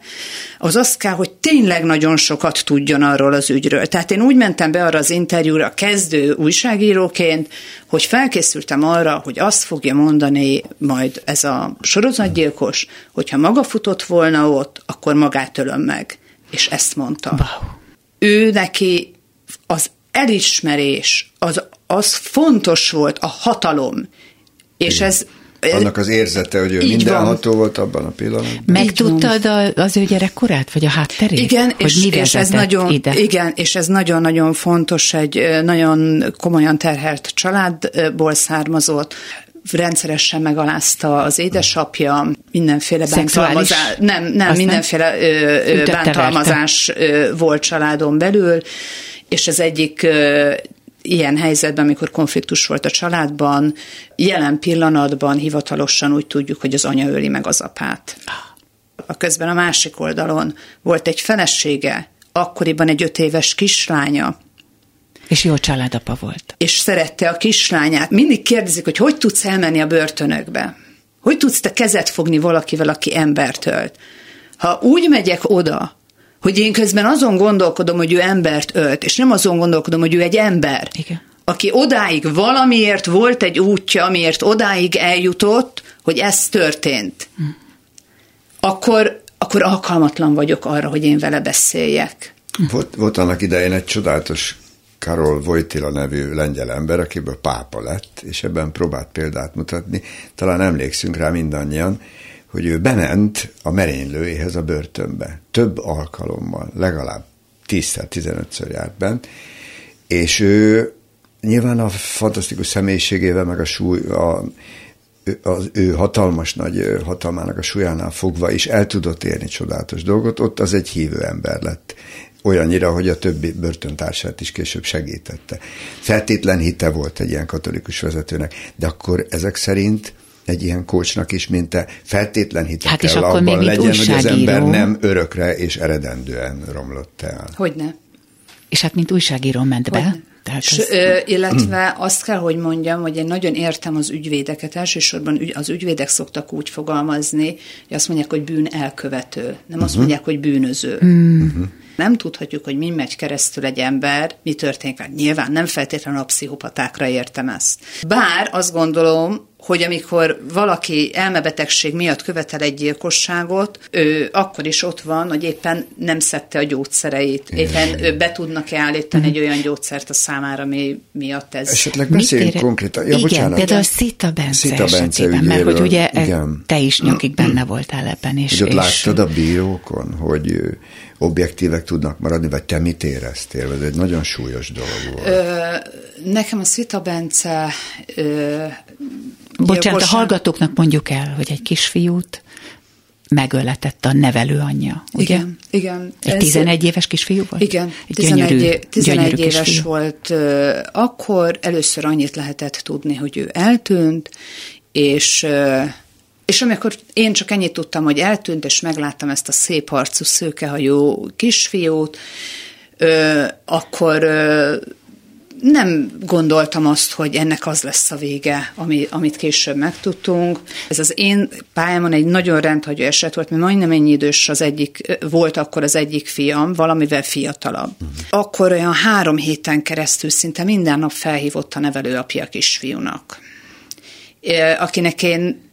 az az kell, hogy tényleg nagyon sokat tudjon arról az ügyről. Tehát én úgy mentem be arra az interjúra kezdő újságíróként, hogy felkészültem arra, hogy azt fogja mondani majd ez a sorozatgyilkos, hogyha maga futott volna ott, akkor magát ölöm meg. És ezt mondta. Wow. Ő neki az elismerés, az, az fontos volt, a hatalom. És ez annak az érzete, hogy ő Így mindenható van. volt abban a pillanatban. Megtudtad az ő gyerekkorát, vagy a hátterét? Igen, hogy és, és ez nagyon, ide? igen, és ez nagyon-nagyon fontos, egy nagyon komolyan terhelt családból származott, rendszeresen megalázta az édesapja, mindenféle bántalmazás, nem, nem, mindenféle nem? bántalmazás volt családon belül, és az egyik ilyen helyzetben, amikor konfliktus volt a családban, jelen pillanatban hivatalosan úgy tudjuk, hogy az anya öli meg az apát. A közben a másik oldalon volt egy felesége, akkoriban egy öt éves kislánya, és jó családapa volt. És szerette a kislányát. Mindig kérdezik, hogy hogy tudsz elmenni a börtönökbe? Hogy tudsz te kezet fogni valakivel, aki embert ölt? Ha úgy megyek oda, hogy én közben azon gondolkodom, hogy ő embert ölt, és nem azon gondolkodom, hogy ő egy ember, Igen. aki odáig valamiért volt egy útja, amiért odáig eljutott, hogy ez történt, hm. akkor, akkor alkalmatlan vagyok arra, hogy én vele beszéljek. Volt, volt annak idején egy csodálatos Karol Wojtyla nevű lengyel ember, akiből pápa lett, és ebben próbált példát mutatni. Talán emlékszünk rá mindannyian, hogy ő bement a merénylőjéhez a börtönbe. Több alkalommal, legalább 10-15-ször járt bent, és ő nyilván a fantasztikus személyiségével, meg a súly, a, az ő hatalmas nagy hatalmának a súlyánál fogva is el tudott érni csodálatos dolgot, ott az egy hívő ember lett olyannyira, hogy a többi börtöntársát is később segítette. Feltétlen hite volt egy ilyen katolikus vezetőnek, de akkor ezek szerint egy ilyen kócsnak is, mint te, feltétlen hite hát kell abban még legyen, hogy az ember nem örökre és eredendően romlott el. Hogyne. És hát mint újságíró ment be. Tehát S, ez... ö, illetve azt kell, hogy mondjam, hogy én nagyon értem az ügyvédeket, elsősorban ügy, az ügyvédek szoktak úgy fogalmazni, hogy azt mondják, hogy bűn elkövető, nem uh-huh. azt mhm. mondják, hogy bűnöző. Uh-huh. Nem tudhatjuk, hogy mi megy keresztül egy ember, mi történik. Nyilván nem feltétlenül a pszichopatákra értem ezt. Bár azt gondolom, hogy amikor valaki elmebetegség miatt követel egy gyilkosságot, ő akkor is ott van, hogy éppen nem szedte a gyógyszereit. Éppen ő be tudnak-e állítani egy olyan gyógyszert a számára, ami miatt ez... Esetleg beszéljünk konkrétan. Ja, igen, bocsánat. például a Szita Bence Szita Bence esetében, mert hogy ugye igen. te is nyakig benne voltál ebben. És, és láttad a bírókon, hogy objektívek tudnak maradni, vagy te mit éreztél? Ez egy nagyon súlyos dolog volt. Ö, nekem a Szita Bence ö, Bocsánat, a hallgatóknak mondjuk el, hogy egy kisfiút megöletett a nevelő anyja, ugye? Igen, igen. Egy ez 11 éves kisfiú volt? Igen, egy 11, gyönyörű, 11 gyönyörű éves kisfiú. volt. Akkor először annyit lehetett tudni, hogy ő eltűnt, és és amikor én csak ennyit tudtam, hogy eltűnt, és megláttam ezt a szép arcú, szőkehajú kisfiút, akkor nem gondoltam azt, hogy ennek az lesz a vége, ami, amit később megtudtunk. Ez az én pályámon egy nagyon rendhagyó eset volt, mert majdnem ennyi idős az egyik, volt akkor az egyik fiam, valamivel fiatalabb. Uh-huh. Akkor olyan három héten keresztül szinte minden nap felhívott a nevelőapja a kisfiúnak, akinek én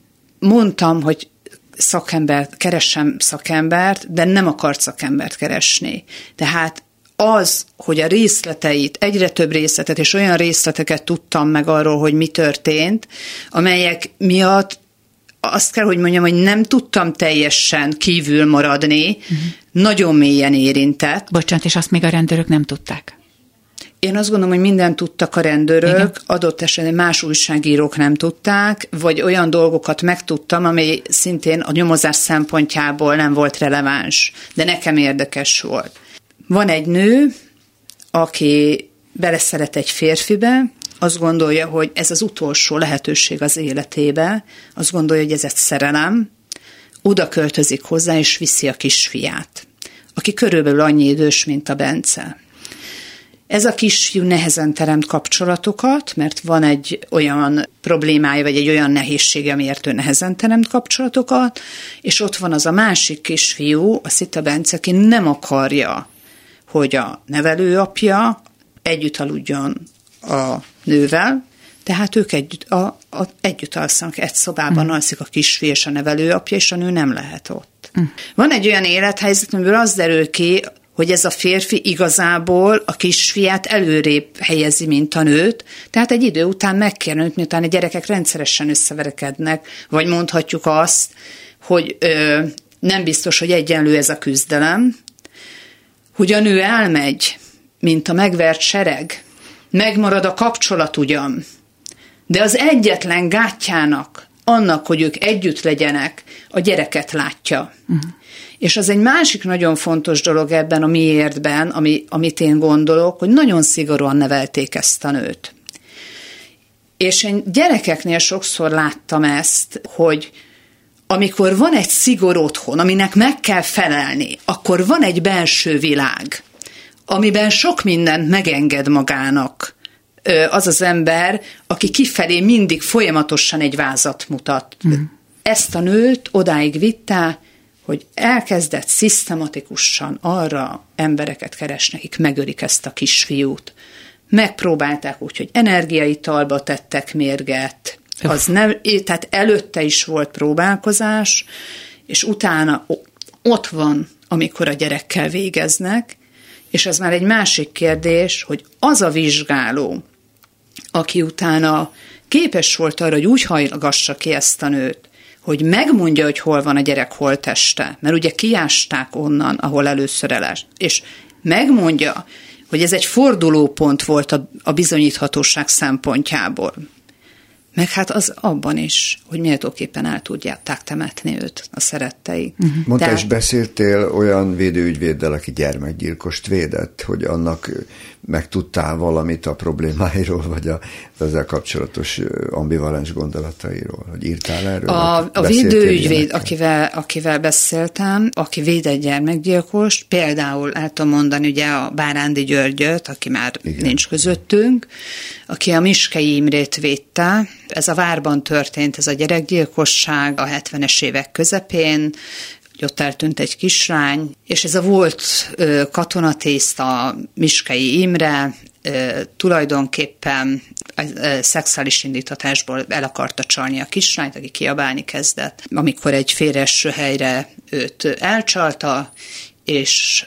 mondtam, hogy szakember, keressem szakembert, de nem akart szakembert keresni. Tehát az, hogy a részleteit, egyre több részletet és olyan részleteket tudtam meg arról, hogy mi történt, amelyek miatt azt kell, hogy mondjam, hogy nem tudtam teljesen kívül maradni, uh-huh. nagyon mélyen érintett. Bocsánat, és azt még a rendőrök nem tudták? Én azt gondolom, hogy mindent tudtak a rendőrök, Igen. adott esetben más újságírók nem tudták, vagy olyan dolgokat megtudtam, ami szintén a nyomozás szempontjából nem volt releváns, de nekem érdekes volt. Van egy nő, aki beleszeret egy férfibe, azt gondolja, hogy ez az utolsó lehetőség az életébe, azt gondolja, hogy ez egy szerelem, oda költözik hozzá, és viszi a kisfiát, aki körülbelül annyi idős, mint a Bence. Ez a kisfiú nehezen teremt kapcsolatokat, mert van egy olyan problémája, vagy egy olyan nehézsége, amiért ő nehezen teremt kapcsolatokat, és ott van az a másik kisfiú, a Szita Bence, aki nem akarja hogy a nevelőapja együtt aludjon a nővel, tehát ők együtt, a, a, együtt alszanak, egy szobában mm. alszik a kisfi és a nevelőapja, és a nő nem lehet ott. Mm. Van egy olyan élethelyzet, amiből az derül ki, hogy ez a férfi igazából a kisfiát előrébb helyezi, mint a nőt, tehát egy idő után megkérne miután a gyerekek rendszeresen összeverekednek, vagy mondhatjuk azt, hogy ö, nem biztos, hogy egyenlő ez a küzdelem, hogy a nő elmegy, mint a megvert sereg, megmarad a kapcsolat ugyan, de az egyetlen gátjának, annak, hogy ők együtt legyenek, a gyereket látja. Uh-huh. És az egy másik nagyon fontos dolog ebben a miértben, ami, amit én gondolok, hogy nagyon szigorúan nevelték ezt a nőt. És én gyerekeknél sokszor láttam ezt, hogy amikor van egy szigor otthon, aminek meg kell felelni, akkor van egy belső világ, amiben sok mindent megenged magának az az ember, aki kifelé mindig folyamatosan egy vázat mutat. Mm. Ezt a nőt odáig vitte, hogy elkezdett szisztematikusan arra embereket keresni, akik megölik ezt a kisfiút. Megpróbálták úgy, hogy energiaitalba tettek mérget, az nem, tehát előtte is volt próbálkozás, és utána ott van, amikor a gyerekkel végeznek, és ez már egy másik kérdés, hogy az a vizsgáló, aki utána képes volt arra, hogy úgy hajlagassa ki ezt a nőt, hogy megmondja, hogy hol van a gyerek holteste, mert ugye kiásták onnan, ahol először eles, és megmondja, hogy ez egy fordulópont volt a, a bizonyíthatóság szempontjából. Meg hát az abban is, hogy méltóképpen el tudják temetni őt a szerettei. Uh-huh. Mondta, Tehát... és beszéltél olyan védőügyvéddel, aki gyermekgyilkost védett, hogy annak megtudtál valamit a problémáiról, vagy a, ezzel kapcsolatos ambivalens gondolatairól, hogy írtál erről? A, a védőügyvéd, akivel, akivel beszéltem, aki véd egy gyermekgyilkost, például el tudom mondani ugye a Bárándi Györgyöt, aki már Igen. nincs közöttünk, aki a Miskei Imrét védte, ez a várban történt, ez a gyerekgyilkosság a 70-es évek közepén, hogy ott eltűnt egy kislány, és ez a volt katonatészta Miskei Imre tulajdonképpen szexuális indítatásból el akarta csalni a kislányt, aki kiabálni kezdett, amikor egy félres helyre őt elcsalta, és,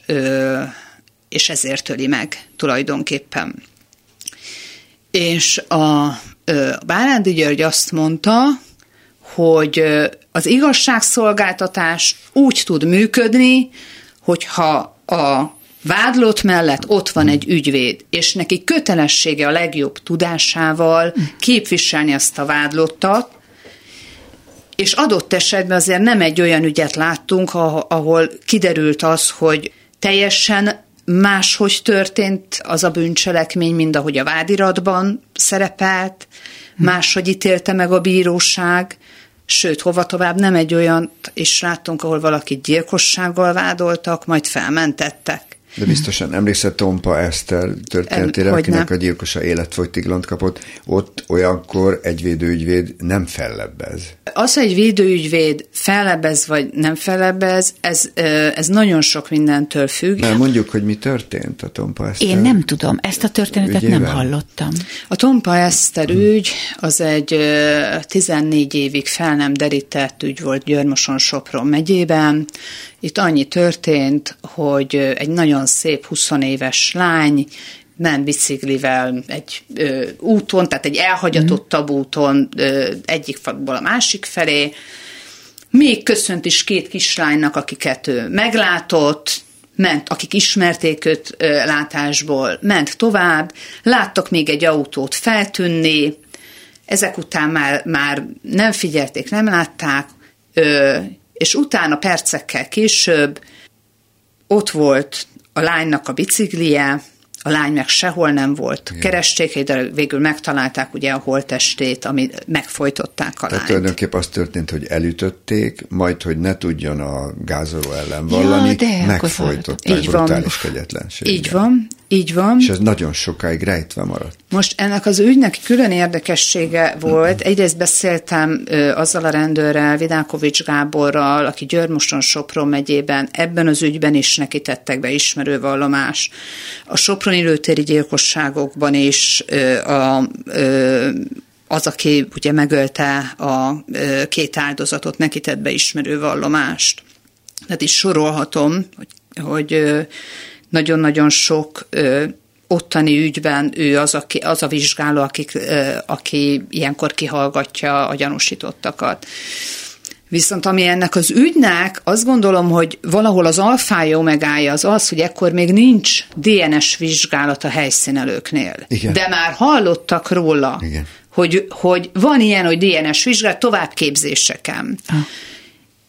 és ezért öli meg tulajdonképpen. És a Bárándi György azt mondta, hogy az igazságszolgáltatás úgy tud működni, hogyha a vádlott mellett ott van egy ügyvéd, és neki kötelessége a legjobb tudásával képviselni azt a vádlottat, és adott esetben azért nem egy olyan ügyet láttunk, ahol kiderült az, hogy teljesen máshogy történt az a bűncselekmény, mint ahogy a vádiratban szerepelt, máshogy ítélte meg a bíróság, Sőt, hova tovább nem egy olyan is láttunk, ahol valakit gyilkossággal vádoltak, majd felmentettek. De biztosan emlékszel Tompa Eszter történetére, em, akinek a gyilkosa életfogytiglant kapott. Ott olyankor egy védőügyvéd nem fellebbez. Az, hogy egy védőügyvéd fellebbez vagy nem fellebbez, ez, ez nagyon sok mindentől függ. Mert mondjuk, hogy mi történt a Tompa Eszter Én nem tudom, ezt a történetet ügyével? nem hallottam. A Tompa Eszter hmm. ügy az egy 14 évig fel nem derített ügy volt Györmoson Sopron megyében, itt annyi történt, hogy egy nagyon szép 20 éves lány ment biciklivel egy ö, úton, tehát egy elhagyatottabb mm. úton ö, egyik fakból a másik felé. Még köszönt is két kislánynak, akiket ő meglátott, ment, akik ismerték őt ö, látásból, ment tovább, láttak még egy autót feltűnni, ezek után már, már nem figyelték, nem látták, ö, és utána percekkel később ott volt a lánynak a biciklije, a lány meg sehol nem volt. Igen. Keresték, de végül megtalálták ugye a holtestét, ami megfojtották a Tehát lányt. tulajdonképpen az történt, hogy elütötték, majd, hogy ne tudjon a gázoló ellen vallani, ja, megfojtották Így brutális van. kegyetlenséggel. Így van, így van. És ez nagyon sokáig rejtve maradt. Most ennek az ügynek külön érdekessége volt. Egyrészt beszéltem ö, azzal a rendőrrel, Vidákovics Gáborral, aki Györmoson Sopron megyében ebben az ügyben is neki tettek be ismerővallomás. A Soproni lőtéri gyilkosságokban is a az, aki ugye megölte a két áldozatot, neki tett be ismerő vallomást. Tehát is sorolhatom, hogy, hogy nagyon-nagyon sok ottani ügyben ő az, aki, az a vizsgáló, akik, ö, aki ilyenkor kihallgatja a gyanúsítottakat. Viszont ami ennek az ügynek, azt gondolom, hogy valahol az alfája omegája az az, hogy ekkor még nincs DNS vizsgálat a helyszínelőknél. Igen. De már hallottak róla, Igen. Hogy, hogy van ilyen, hogy DNS vizsgálat továbbképzéseken. Ah.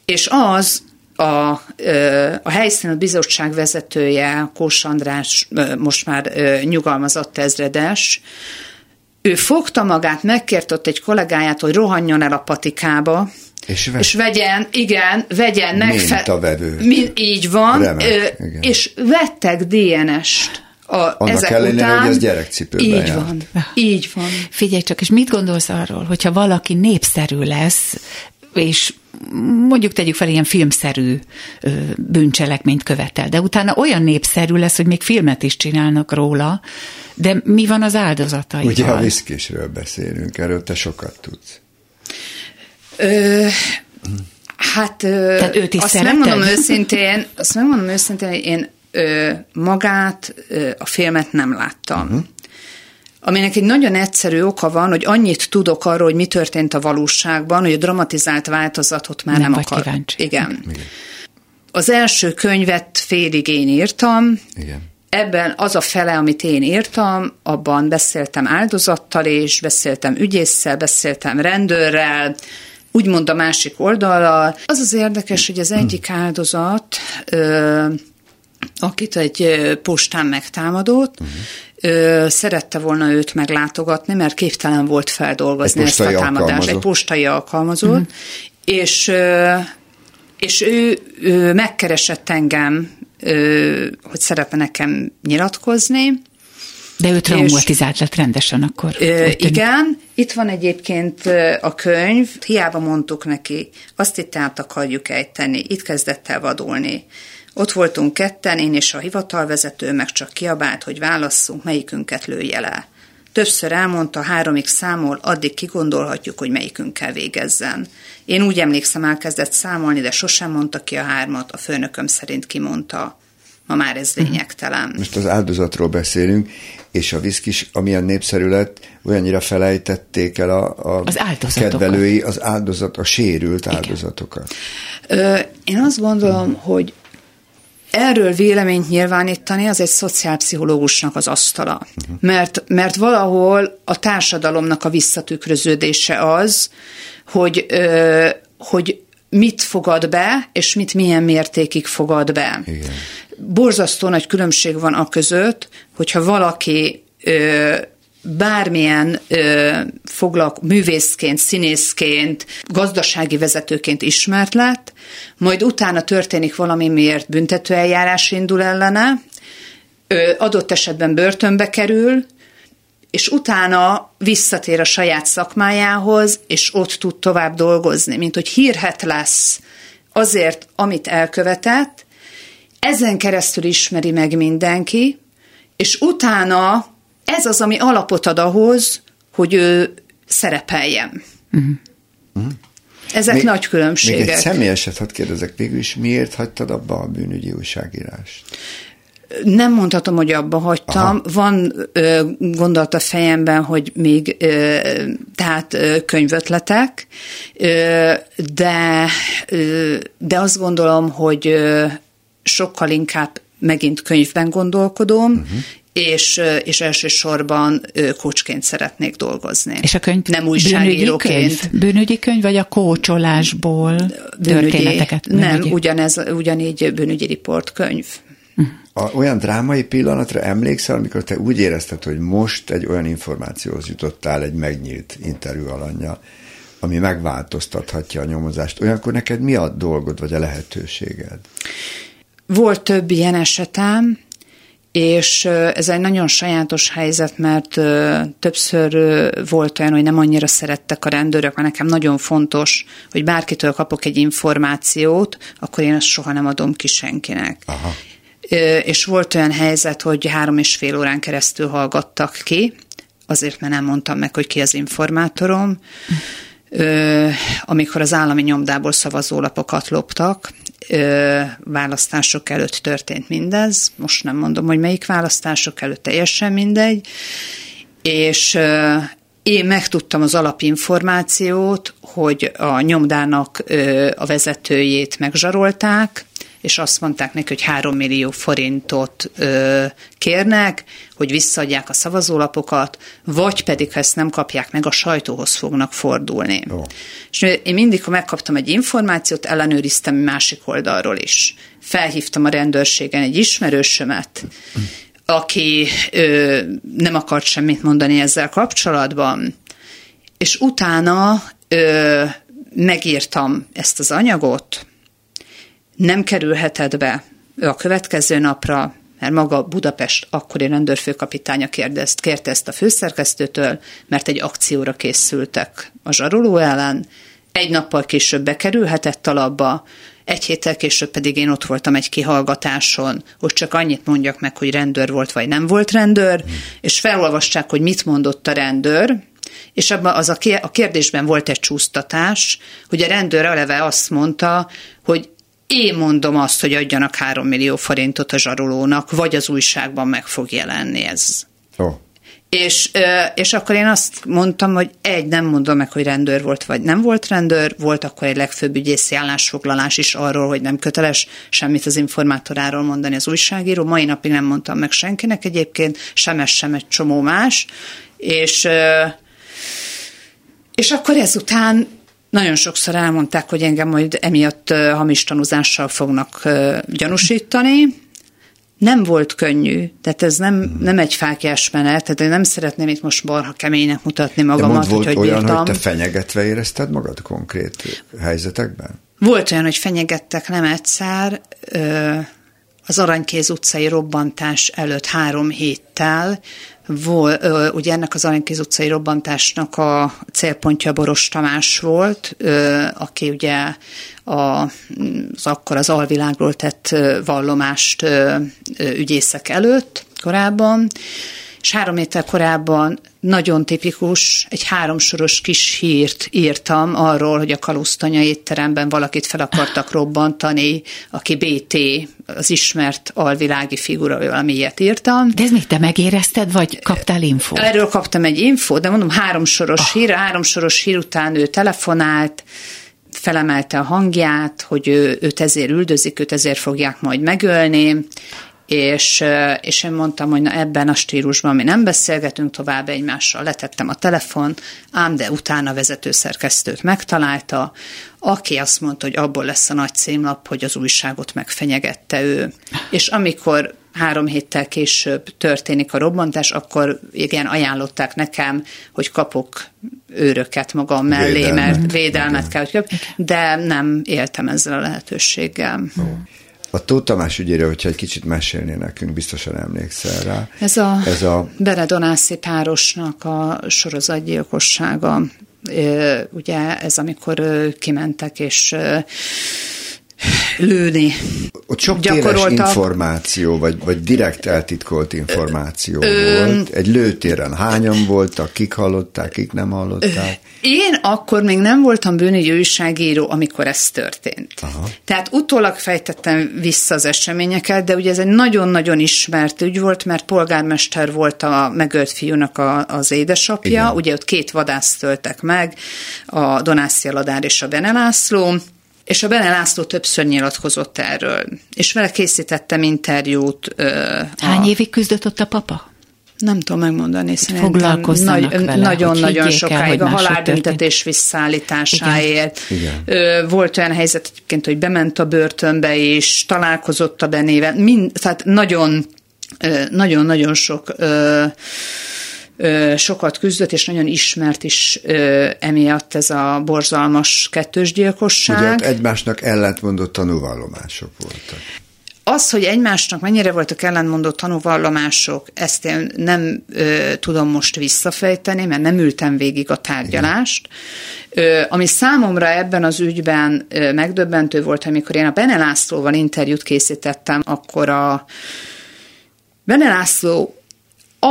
És az a, a helyszínen bizottság vezetője, Kós András, most már nyugalmazott ezredes, ő fogta magát, megkért ott egy kollégáját, hogy rohanjon el a patikába, és, ve- és vegyen, igen, vegyen Mintavevő. Mi, így van, Remek, ö, és vettek DNS-t. A, Annak ezek ellenére, után, hogy ez gyerekcipőben Így járt. van, így van. Figyelj csak, és mit gondolsz arról, hogyha valaki népszerű lesz, és mondjuk tegyük fel, ilyen filmszerű bűncselekményt követel, de utána olyan népszerű lesz, hogy még filmet is csinálnak róla, de mi van az áldozataival? Ugye a viszkisről beszélünk, erről te sokat tudsz. Ö, hát Tehát őt is azt szereted? megmondom őszintén, azt megmondom őszintén, hogy én ö, magát, ö, a filmet nem láttam. Uh-huh. Aminek egy nagyon egyszerű oka van, hogy annyit tudok arról, hogy mi történt a valóságban, hogy a dramatizált változatot már Nem nem, vagy akar. kíváncsi. Igen. Igen. Az első könyvet félig én írtam, Igen. Ebben az a fele, amit én írtam, abban beszéltem áldozattal és beszéltem ügyésszel, beszéltem rendőrrel, úgymond a másik oldallal. Az az érdekes, hogy az egyik áldozat, ö, akit egy postán megtámadott, ö, szerette volna őt meglátogatni, mert képtelen volt feldolgozni ezt a támadást. Egy alkalmazott. postai alkalmazott, és ö, és ő, ő megkeresett engem, ö, hogy szeretne nekem nyilatkozni. De ő traumatizált lett rendesen akkor. Ö, igen, itt van egyébként a könyv, hiába mondtuk neki, azt itt át akarjuk ejteni, itt kezdett el vadulni. Ott voltunk ketten, én és a hivatalvezető, meg csak kiabált, hogy válasszunk, melyikünket lője le. Többször elmondta, háromig számol, addig kigondolhatjuk, hogy melyikünkkel végezzen. Én úgy emlékszem, elkezdett számolni, de sosem mondta ki a hármat, a főnököm szerint kimondta. Ma már ez lényegtelen. Most az áldozatról beszélünk, és a viszkis, amilyen népszerű lett, olyannyira felejtették el a, a Az kedvelői, az áldozat, a sérült áldozatokat. Ö, én azt gondolom, hogy erről véleményt nyilvánítani az egy szociálpszichológusnak az asztala. Uh-huh. Mert, mert valahol a társadalomnak a visszatükröződése az, hogy, ö, hogy mit fogad be, és mit milyen mértékig fogad be. Igen. Borzasztó nagy különbség van a között, hogyha valaki ö, bármilyen ö, foglalk, művészként, színészként, gazdasági vezetőként ismert lett, majd utána történik valami, miért büntetőeljárás indul ellene, ö, adott esetben börtönbe kerül, és utána visszatér a saját szakmájához, és ott tud tovább dolgozni, mint hogy hírhet lesz azért, amit elkövetett, ezen keresztül ismeri meg mindenki, és utána ez az, ami alapot ad ahhoz, hogy ő szerepeljen. Uh-huh. Ezek Még- nagy különbségek. Még egy személyeset hadd kérdezek végül is, miért hagytad abba a bűnügyi újságírást? Nem mondhatom, hogy abba hagytam. Aha. Van ö, gondolat a fejemben, hogy még ö, tehát ö, könyvötletek, ö, de, ö, de azt gondolom, hogy ö, sokkal inkább megint könyvben gondolkodom, uh-huh. és, és elsősorban ö, coachként szeretnék dolgozni. És a könyv Nem bűnügyi újságíróként. könyv? Bűnügyi könyv, vagy a kócsolásból történeteket? Nem, bűnügyi? ugyanez, ugyanígy bűnügyi riportkönyv. A, olyan drámai pillanatra emlékszel, amikor te úgy érezted, hogy most egy olyan információhoz jutottál egy megnyílt interjú alanya, ami megváltoztathatja a nyomozást. Olyankor neked mi a dolgod, vagy a lehetőséged? Volt több ilyen esetem, és ez egy nagyon sajátos helyzet, mert többször volt olyan, hogy nem annyira szerettek a rendőrök, mert nekem nagyon fontos, hogy bárkitől kapok egy információt, akkor én azt soha nem adom ki senkinek. Aha. És volt olyan helyzet, hogy három és fél órán keresztül hallgattak ki, azért, mert nem mondtam meg, hogy ki az informátorom. Ö, amikor az állami nyomdából szavazólapokat loptak, ö, választások előtt történt mindez, most nem mondom, hogy melyik választások előtt, teljesen mindegy, és ö, én megtudtam az alapinformációt, hogy a nyomdának ö, a vezetőjét megzsarolták, és azt mondták neki, hogy 3 millió forintot ö, kérnek, hogy visszaadják a szavazólapokat, vagy pedig, ha ezt nem kapják meg, a sajtóhoz fognak fordulni. Oh. És én mindig, ha megkaptam egy információt, ellenőriztem másik oldalról is. Felhívtam a rendőrségen egy ismerősömet, aki ö, nem akart semmit mondani ezzel kapcsolatban, és utána ö, megírtam ezt az anyagot, nem kerülhetett be a következő napra, mert maga Budapest akkori rendőrfőkapitánya kérdezt, kérte ezt a főszerkesztőtől, mert egy akcióra készültek a zsaroló ellen, egy nappal később bekerülhetett a labba, egy héttel később pedig én ott voltam egy kihallgatáson, hogy csak annyit mondjak meg, hogy rendőr volt vagy nem volt rendőr, és felolvasták, hogy mit mondott a rendőr, és abban az a kérdésben volt egy csúsztatás, hogy a rendőr eleve azt mondta, hogy én mondom azt, hogy adjanak 3 millió forintot a zsarolónak, vagy az újságban meg fog jelenni ez. Oh. És, és akkor én azt mondtam, hogy egy, nem mondom meg, hogy rendőr volt, vagy nem volt rendőr, volt akkor egy legfőbb ügyészi állásfoglalás is arról, hogy nem köteles semmit az informátoráról mondani az újságíró. Mai napig nem mondtam meg senkinek egyébként, sem ez, sem egy csomó más. És, és akkor ezután nagyon sokszor elmondták, hogy engem majd emiatt hamis tanúzással fognak gyanúsítani, nem volt könnyű, tehát ez nem, nem egy fákjás menet, tehát én nem szeretném itt most barha keménynek mutatni magamat, De volt hogy olyan, bírtam. hogy te fenyegetve érezted magad konkrét helyzetekben? Volt olyan, hogy fenyegettek nem egyszer, az Aranykéz utcai robbantás előtt három héttel, Vol, ugye ennek az Aranykéz utcai robbantásnak a célpontja Boros Tamás volt, aki ugye a, az akkor az alvilágról tett vallomást ügyészek előtt korábban, és három héttel korábban nagyon tipikus, egy háromsoros kis hírt írtam arról, hogy a Kalusztanya étteremben valakit fel akartak robbantani, aki BT, az ismert alvilági figura, valami ilyet írtam. De ez még te megérezted, vagy kaptál infót? Erről kaptam egy infót, de mondom, háromsoros ah. hír, háromsoros hír után ő telefonált, felemelte a hangját, hogy ő, őt ezért üldözik, őt ezért fogják majd megölni, és, és én mondtam, hogy na ebben a stílusban mi nem beszélgetünk tovább egymással, letettem a telefon, ám de utána vezetőszerkesztőt megtalálta, aki azt mondta, hogy abból lesz a nagy címlap, hogy az újságot megfenyegette ő. És amikor három héttel később történik a robbantás, akkor igen, ajánlották nekem, hogy kapok őröket magam mellé, védelmet. mert védelmet kell, hogy de nem éltem ezzel a lehetőséggel. Oh. A Tóth Tamás ügyére, hogyha egy kicsit mesélnél nekünk, biztosan emlékszel rá. Ez a, Ez a... Beredonászi párosnak a sorozatgyilkossága. Ugye ez amikor kimentek és lőni. Ott sok téves információ, vagy, vagy direkt eltitkolt információ ö, volt. Egy lőtéren hányan voltak, kik hallották, kik nem hallották? Én akkor még nem voltam bűnügyi újságíró, amikor ez történt. Aha. Tehát utólag fejtettem vissza az eseményeket, de ugye ez egy nagyon-nagyon ismert ügy volt, mert polgármester volt a megölt fiúnak a, az édesapja, Igen. ugye ott két vadász töltek meg, a Donászi Ladár és a Benelászló, és a Bene László többször nyilatkozott erről, és vele készítettem interjút. Hány a... évig küzdött ott a papa? Nem tudom megmondani, szerintem nagyon-nagyon sokáig a halálbüntetés visszaállításáért. Igen. Igen. Volt olyan helyzet egyébként, hogy bement a börtönbe, és találkozott a Benével. Mind, tehát nagyon, nagyon-nagyon sok sokat küzdött, és nagyon ismert is emiatt ez a borzalmas kettős gyilkosság. Ugye ott egymásnak ellentmondott tanúvallomások voltak. Az, hogy egymásnak mennyire voltak ellentmondott tanúvallomások, ezt én nem ö, tudom most visszafejteni, mert nem ültem végig a tárgyalást. Ö, ami számomra ebben az ügyben ö, megdöbbentő volt, amikor én a Bene Lászlóval interjút készítettem, akkor a Bene László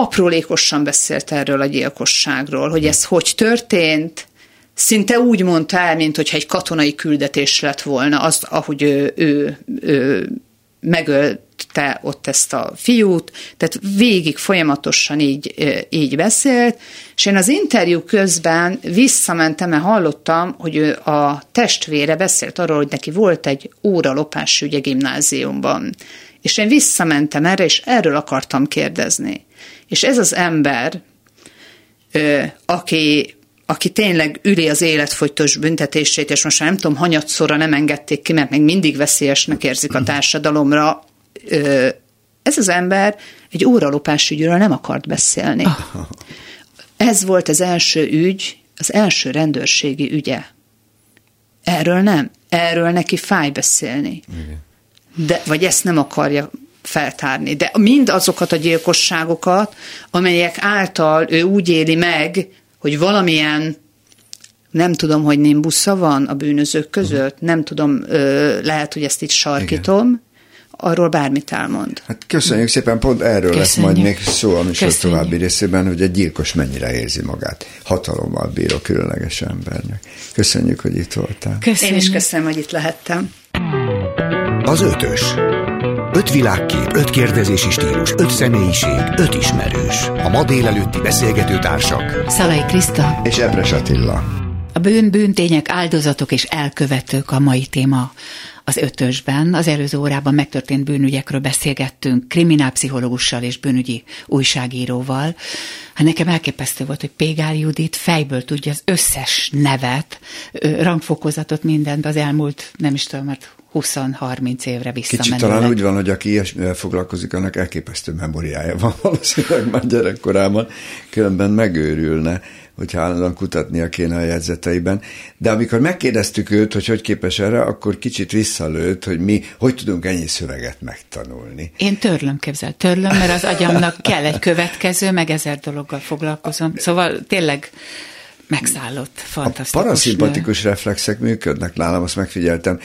aprólékosan beszélt erről a gyilkosságról, hogy ez hogy történt, szinte úgy mondta el, mint hogyha egy katonai küldetés lett volna, az, ahogy ő, ő, ő megöl, te ott ezt a fiút, tehát végig folyamatosan így, így beszélt, és én az interjú közben visszamentem, mert hallottam, hogy ő a testvére beszélt arról, hogy neki volt egy óralopás ügye gimnáziumban. És én visszamentem erre, és erről akartam kérdezni. És ez az ember, aki aki tényleg üli az életfogytos büntetését, és most már nem tudom, hanyatszorra nem engedték ki, mert még mindig veszélyesnek érzik a társadalomra, ez az ember egy óralopás ügyről nem akart beszélni. Ez volt az első ügy, az első rendőrségi ügye. Erről nem. Erről neki fáj beszélni. De, vagy ezt nem akarja feltárni. De mind azokat a gyilkosságokat, amelyek által ő úgy éli meg, hogy valamilyen nem tudom, hogy nimbusza van a bűnözők között, nem tudom, lehet, hogy ezt itt sarkítom, Igen. arról bármit elmond. Hát köszönjük szépen, pont erről köszönjük. lesz majd még szó a műsor további részében, hogy egy gyilkos mennyire érzi magát. Hatalommal bíró különleges embernek. Köszönjük, hogy itt voltál. Köszönjük. Én is köszönöm, hogy itt lehettem. Az ötös. Öt világkép, öt kérdezési stílus, öt személyiség, öt ismerős. A ma délelőtti beszélgető társak. Szalai Kriszta. És Ebres Attila. A bűn, bűntények, áldozatok és elkövetők a mai téma az ötösben. Az előző órában megtörtént bűnügyekről beszélgettünk kriminálpszichológussal és bűnügyi újságíróval. Hát nekem elképesztő volt, hogy Pégár Judit fejből tudja az összes nevet, rangfokozatot, mindent az elmúlt, nem is tudom, mert 20-30 évre visszamenőleg. Kicsit talán úgy van, hogy aki ilyesmivel foglalkozik, annak elképesztő memóriája van valószínűleg már gyerekkorában, különben megőrülne, hogyha állandóan kutatnia kéne a jegyzeteiben. De amikor megkérdeztük őt, hogy hogy képes erre, akkor kicsit visszalőtt, hogy mi hogy tudunk ennyi szöveget megtanulni. Én törlöm, képzel, törlöm, mert az agyamnak kell egy következő, meg ezer dologgal foglalkozom. Szóval tényleg megszállott, fantasztikus. A paraszimpatikus reflexek működnek nálam, azt megfigyeltem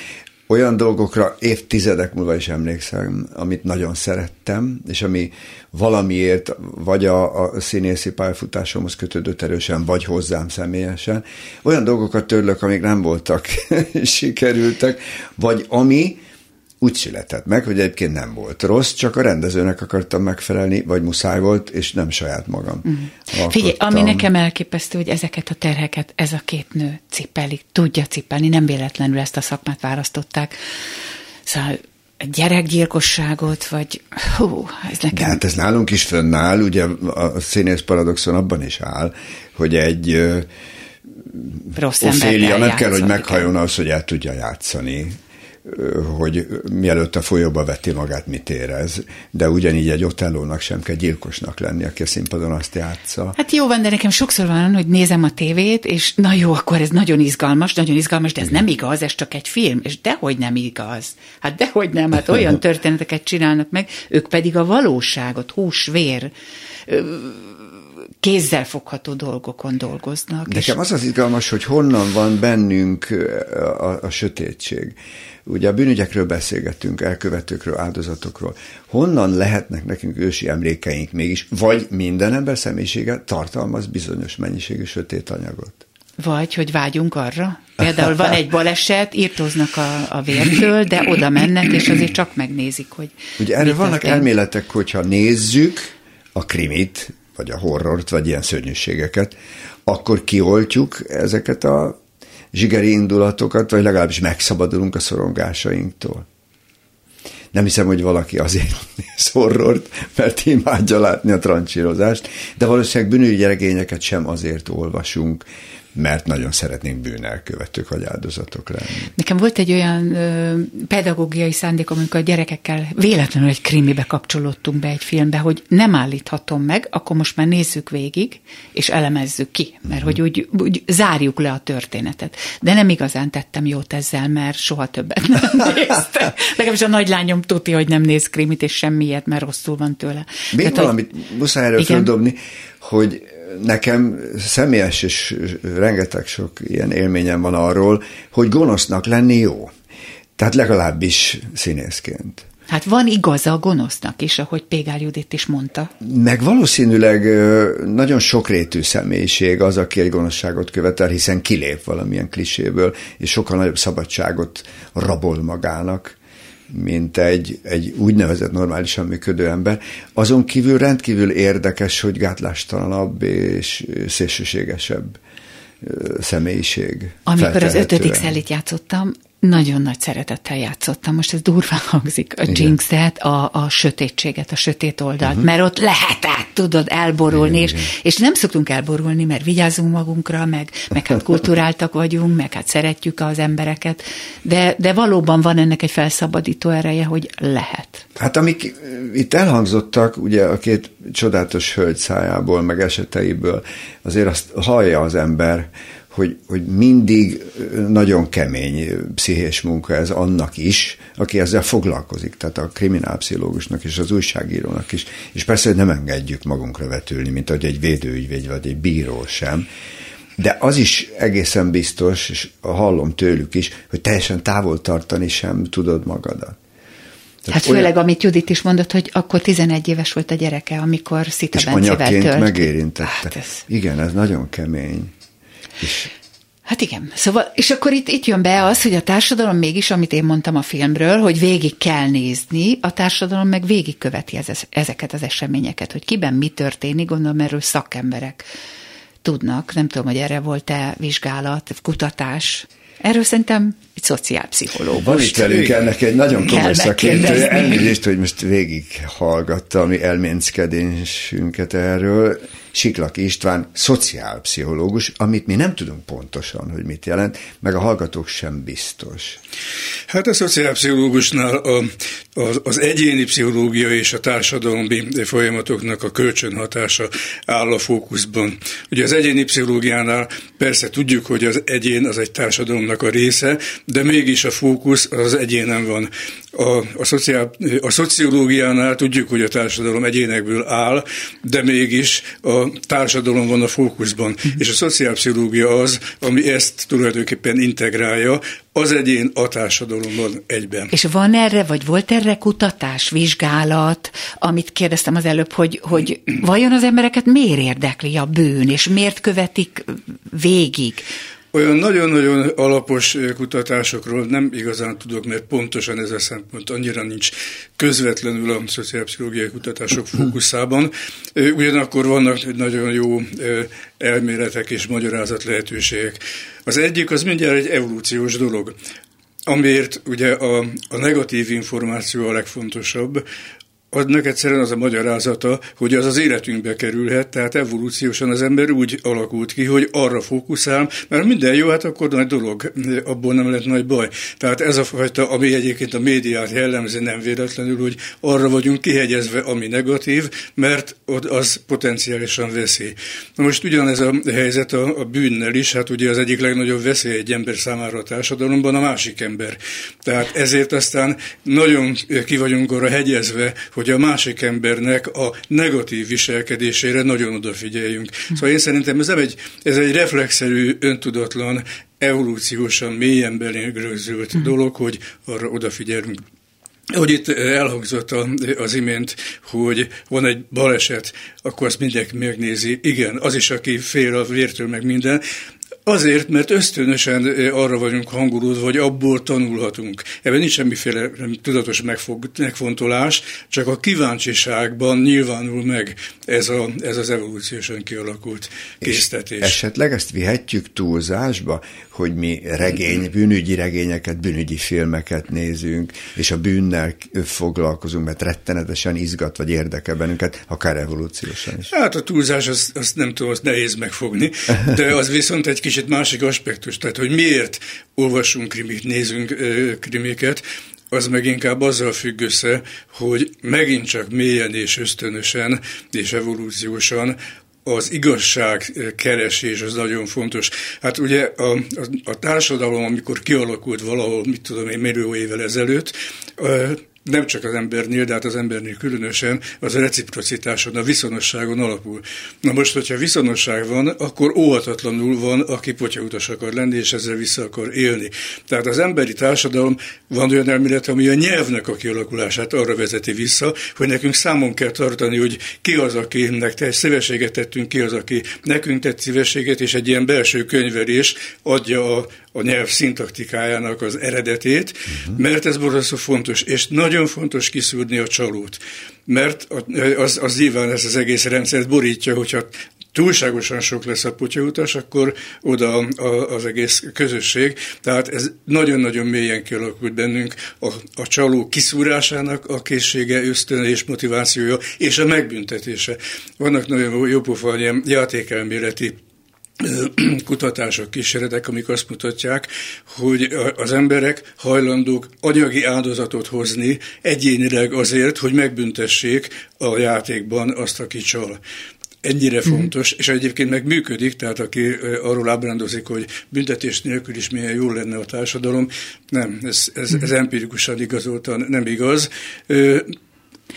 olyan dolgokra évtizedek múlva is emlékszem, amit nagyon szerettem, és ami valamiért vagy a, a színészi pályafutásomhoz kötődött erősen, vagy hozzám személyesen. Olyan dolgokat törlök, amik nem voltak sikerültek, vagy ami úgy született meg, hogy egyébként nem volt rossz, csak a rendezőnek akartam megfelelni, vagy muszáj volt, és nem saját magam. Mm. Figyelj, ami nekem elképesztő, hogy ezeket a terheket ez a két nő cipeli, tudja cipelni, nem véletlenül ezt a szakmát választották. Szóval gyerekgyilkosságot, vagy hú, ez nekem... De hát ez nálunk is fönnáll, ugye a színész paradoxon abban is áll, hogy egy Rossz Ophélia nem kell, hogy meghajjon az, hogy el tudja játszani hogy mielőtt a folyóba veti magát, mit érez. De ugyanígy egy otellónak sem kell gyilkosnak lenni, aki a színpadon azt játsza. Hát jó van, de nekem sokszor van, hogy nézem a tévét, és na jó, akkor ez nagyon izgalmas, nagyon izgalmas, de ez nem igaz, ez csak egy film, és dehogy nem igaz. Hát dehogy nem, hát olyan történeteket csinálnak meg, ők pedig a valóságot, hús, vér, kézzel fogható dolgokon dolgoznak. Nekem és... az az izgalmas, hogy honnan van bennünk a, a sötétség. Ugye a bűnügyekről beszélgettünk, elkövetőkről, áldozatokról. Honnan lehetnek nekünk ősi emlékeink mégis, vagy minden ember személyisége tartalmaz bizonyos mennyiségű sötét anyagot? Vagy, hogy vágyunk arra. Például van egy baleset, írtóznak a, a vértől, de oda mennek, és azért csak megnézik, hogy Ugye erről vannak történt. elméletek, hogyha nézzük a krimit, vagy a horrort, vagy ilyen szörnyűségeket, akkor kioltjuk ezeket a zsigeri indulatokat, vagy legalábbis megszabadulunk a szorongásainktól. Nem hiszem, hogy valaki azért néz horrort, mert imádja látni a trancsírozást, de valószínűleg bűnügyi sem azért olvasunk, mert nagyon szeretnénk bűnelkövetők vagy áldozatok lenni. Nekem volt egy olyan ö, pedagógiai szándékom, amikor a gyerekekkel véletlenül egy krimibe kapcsolódtunk be egy filmbe, hogy nem állíthatom meg, akkor most már nézzük végig, és elemezzük ki, mert mm-hmm. hogy úgy, úgy zárjuk le a történetet. De nem igazán tettem jót ezzel, mert soha többet nem néztem. Legalábbis a nagylányom tudja, hogy nem néz krimit, és semmiért, mert rosszul van tőle. Még Tehát, valamit hogy... muszáj erről földobni, hogy nekem személyes és rengeteg sok ilyen élményem van arról, hogy gonosznak lenni jó. Tehát legalábbis színészként. Hát van igaza a gonosznak is, ahogy Pégár Judit is mondta. Meg valószínűleg nagyon sokrétű személyiség az, aki egy gonoszságot követel, hiszen kilép valamilyen kliséből, és sokkal nagyobb szabadságot rabol magának, mint egy, egy úgynevezett normálisan működő ember. Azon kívül rendkívül érdekes, hogy gátlástalanabb és szélsőségesebb személyiség. Amikor az ötödik szellit játszottam, nagyon nagy szeretettel játszottam. Most ez durván hangzik, a jinxet, a, a sötétséget, a sötét oldalt, uh-huh. mert ott lehetett, tudod, elborulni, igen, és, igen. és nem szoktunk elborulni, mert vigyázunk magunkra, meg, meg hát kulturáltak vagyunk, meg hát szeretjük az embereket, de, de valóban van ennek egy felszabadító ereje, hogy lehet. Hát amik itt elhangzottak, ugye a két csodálatos hölgy szájából, meg eseteiből, azért azt hallja az ember, hogy, hogy mindig nagyon kemény pszichés munka ez annak is, aki ezzel foglalkozik, tehát a kriminálpszichológusnak és az újságírónak is, és persze, hogy nem engedjük magunkra vetülni, mint ahogy egy védőügyvéd vagy egy bíró sem, de az is egészen biztos, és hallom tőlük is, hogy teljesen távol tartani sem tudod magadat. Tehát hát főleg, olyan... amit Judit is mondott, hogy akkor 11 éves volt a gyereke, amikor Szita Bencével tölt. megérintette. Hát ez... Igen, ez nagyon kemény. Hát igen. Szóval, és akkor itt, itt jön be az, hogy a társadalom mégis, amit én mondtam a filmről, hogy végig kell nézni, a társadalom meg végig követi ez, ezeket az eseményeket, hogy kiben mi történik, gondolom erről szakemberek tudnak. Nem tudom, hogy erre volt-e vizsgálat, kutatás. Erről szerintem egy szociálpszichológus. Van itt velünk ennek egy nagyon komoly szakértő. Elnézést, hogy most végig hallgatta a mi elménckedésünket erről. Siklak István, szociálpszichológus, amit mi nem tudunk pontosan, hogy mit jelent, meg a hallgatók sem biztos. Hát a szociálpszichológusnál a, a, az egyéni pszichológia és a társadalmi folyamatoknak a kölcsönhatása áll a fókuszban. Ugye az egyéni pszichológiánál persze tudjuk, hogy az egyén az egy társadalomnak a része, de mégis a fókusz az egyénen van. A, a, szociál, a szociológiánál tudjuk, hogy a társadalom egyénekből áll, de mégis a társadalom van a fókuszban. És a szociálpszichológia az, ami ezt tulajdonképpen integrálja, az egyén a társadalomban egyben. És van erre, vagy volt erre kutatás, vizsgálat, amit kérdeztem az előbb, hogy, hogy vajon az embereket miért érdekli a bűn, és miért követik végig? Olyan nagyon-nagyon alapos kutatásokról nem igazán tudok, mert pontosan ez a szempont annyira nincs közvetlenül a szociálpszichológiai kutatások fókuszában. Ugyanakkor vannak nagyon jó elméletek és magyarázat lehetőségek. Az egyik az mindjárt egy evolúciós dolog amiért ugye a, a negatív információ a legfontosabb, adnak egyszerűen az a magyarázata, hogy az az életünkbe kerülhet, tehát evolúciósan az ember úgy alakult ki, hogy arra fókuszál, mert minden jó, hát akkor nagy dolog, abból nem lett nagy baj. Tehát ez a fajta, ami egyébként a médiát jellemzi, nem véletlenül, hogy arra vagyunk kihegyezve, ami negatív, mert az potenciálisan veszély. Na most ugyanez a helyzet a, a bűnnel is, hát ugye az egyik legnagyobb veszély egy ember számára a társadalomban a másik ember. Tehát ezért aztán nagyon ki vagyunk arra hegyezve, hogy a másik embernek a negatív viselkedésére nagyon odafigyeljünk. Szóval én szerintem ez nem egy, ez egy reflexzerű, öntudatlan, evolúciósan mélyen belénygrőzült mhm. dolog, hogy arra odafigyelünk. Hogy itt elhangzott az imént, hogy van egy baleset, akkor azt mindenki megnézi. Igen, az is, aki fél a vértől, meg minden, Azért, mert ösztönösen arra vagyunk hangulódva, hogy abból tanulhatunk. Ebben nincs semmiféle tudatos megfog, megfontolás, csak a kíváncsiságban nyilvánul meg ez, a, ez az evolúciósan kialakult késztetés. És esetleg ezt vihetjük túlzásba, hogy mi regény, bűnügyi regényeket, bűnügyi filmeket nézünk, és a bűnnel foglalkozunk, mert rettenetesen izgat vagy érdekel bennünket, akár evolúciósan is. Hát a túlzás, azt, azt nem tudom, azt nehéz megfogni, de az viszont egy kicsit másik aspektus, tehát hogy miért olvasunk krimit, nézünk krimiket, az meg inkább azzal függ össze, hogy megint csak mélyen és ösztönösen és evolúciósan az igazság keresés az nagyon fontos. Hát ugye a, a, a társadalom, amikor kialakult valahol, mit tudom én, millió évvel ezelőtt, nem csak az embernél, de hát az embernél különösen, az a reciprocitáson, a viszonosságon alapul. Na most, hogyha viszonosság van, akkor óhatatlanul van, aki potyautas akar lenni, és ezzel vissza akar élni. Tehát az emberi társadalom van olyan elmélet, ami a nyelvnek a kialakulását arra vezeti vissza, hogy nekünk számon kell tartani, hogy ki az, akinek te szívességet tettünk, ki az, aki nekünk tett szívességet, és egy ilyen belső könyvelés adja a, a nyelv szintaktikájának az eredetét, uh-huh. mert ez borzasztó fontos, és nagyon fontos kiszúrni a csalót, mert az, az nyilván ez az egész rendszert borítja, hogyha túlságosan sok lesz a potyautas, akkor oda az egész közösség. Tehát ez nagyon-nagyon mélyen kialakult bennünk a, a csaló kiszúrásának a készsége, ösztön és motivációja, és a megbüntetése. Vannak nagyon jópofa ilyen játékelméleti kutatások, kísérletek, amik azt mutatják, hogy az emberek hajlandók anyagi áldozatot hozni egyénileg azért, hogy megbüntessék a játékban azt, aki csal ennyire mhm. fontos, és egyébként meg működik, tehát aki arról ábrándozik, hogy büntetés nélkül is milyen jól lenne a társadalom, nem, ez, ez, ez mhm. empirikusan igazoltan nem igaz.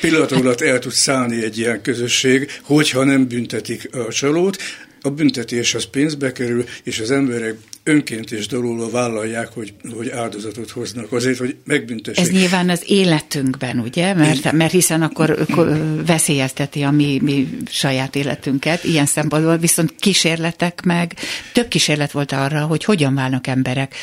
Pillanat alatt el tud szállni egy ilyen közösség, hogyha nem büntetik a csalót, a büntetés az pénzbe kerül, és az emberek önként és dalulva vállalják, hogy, hogy áldozatot hoznak azért, hogy megbüntessék. Ez nyilván az életünkben, ugye? Mert, mert hiszen akkor veszélyezteti a mi, mi saját életünket. Ilyen szempontból viszont kísérletek meg, több kísérlet volt arra, hogy hogyan válnak emberek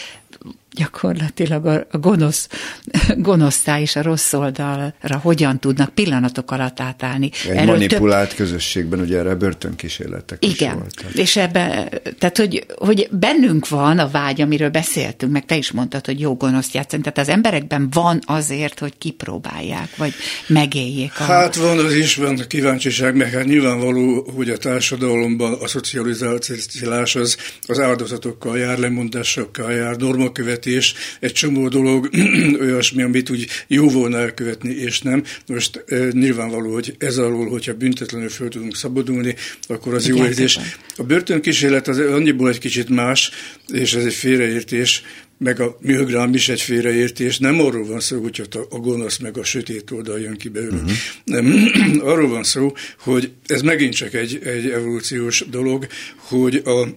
gyakorlatilag a, a gonosz, gonosztá és a rossz oldalra hogyan tudnak pillanatok alatt átállni. Egy Erről manipulált több... közösségben ugye erre börtönkísérletek Igen, is voltak. és ebbe, tehát hogy, hogy bennünk van a vágy, amiről beszéltünk, meg te is mondtad, hogy jó gonoszt játszani, tehát az emberekben van azért, hogy kipróbálják, vagy megéljék. A... Hát van az is, van a kíváncsiság, meg hát nyilvánvaló, hogy a társadalomban a szocializációs az, az áldozatokkal jár, lemondásokkal jár, normakövet elkövetés, egy csomó dolog olyasmi, amit úgy jó volna elkövetni, és nem. Most e, nyilvánvaló, hogy ez alól, hogyha büntetlenül föl tudunk szabadulni, akkor az Igen, jó érzés. A börtönkísérlet az annyiból egy kicsit más, és ez egy félreértés, meg a műgrám is egy félreértés. Nem arról van szó, hogy a gonosz meg a sötét oldal jön ki belőle. Uh-huh. Nem, arról van szó, hogy ez megint csak egy, egy evolúciós dolog, hogy a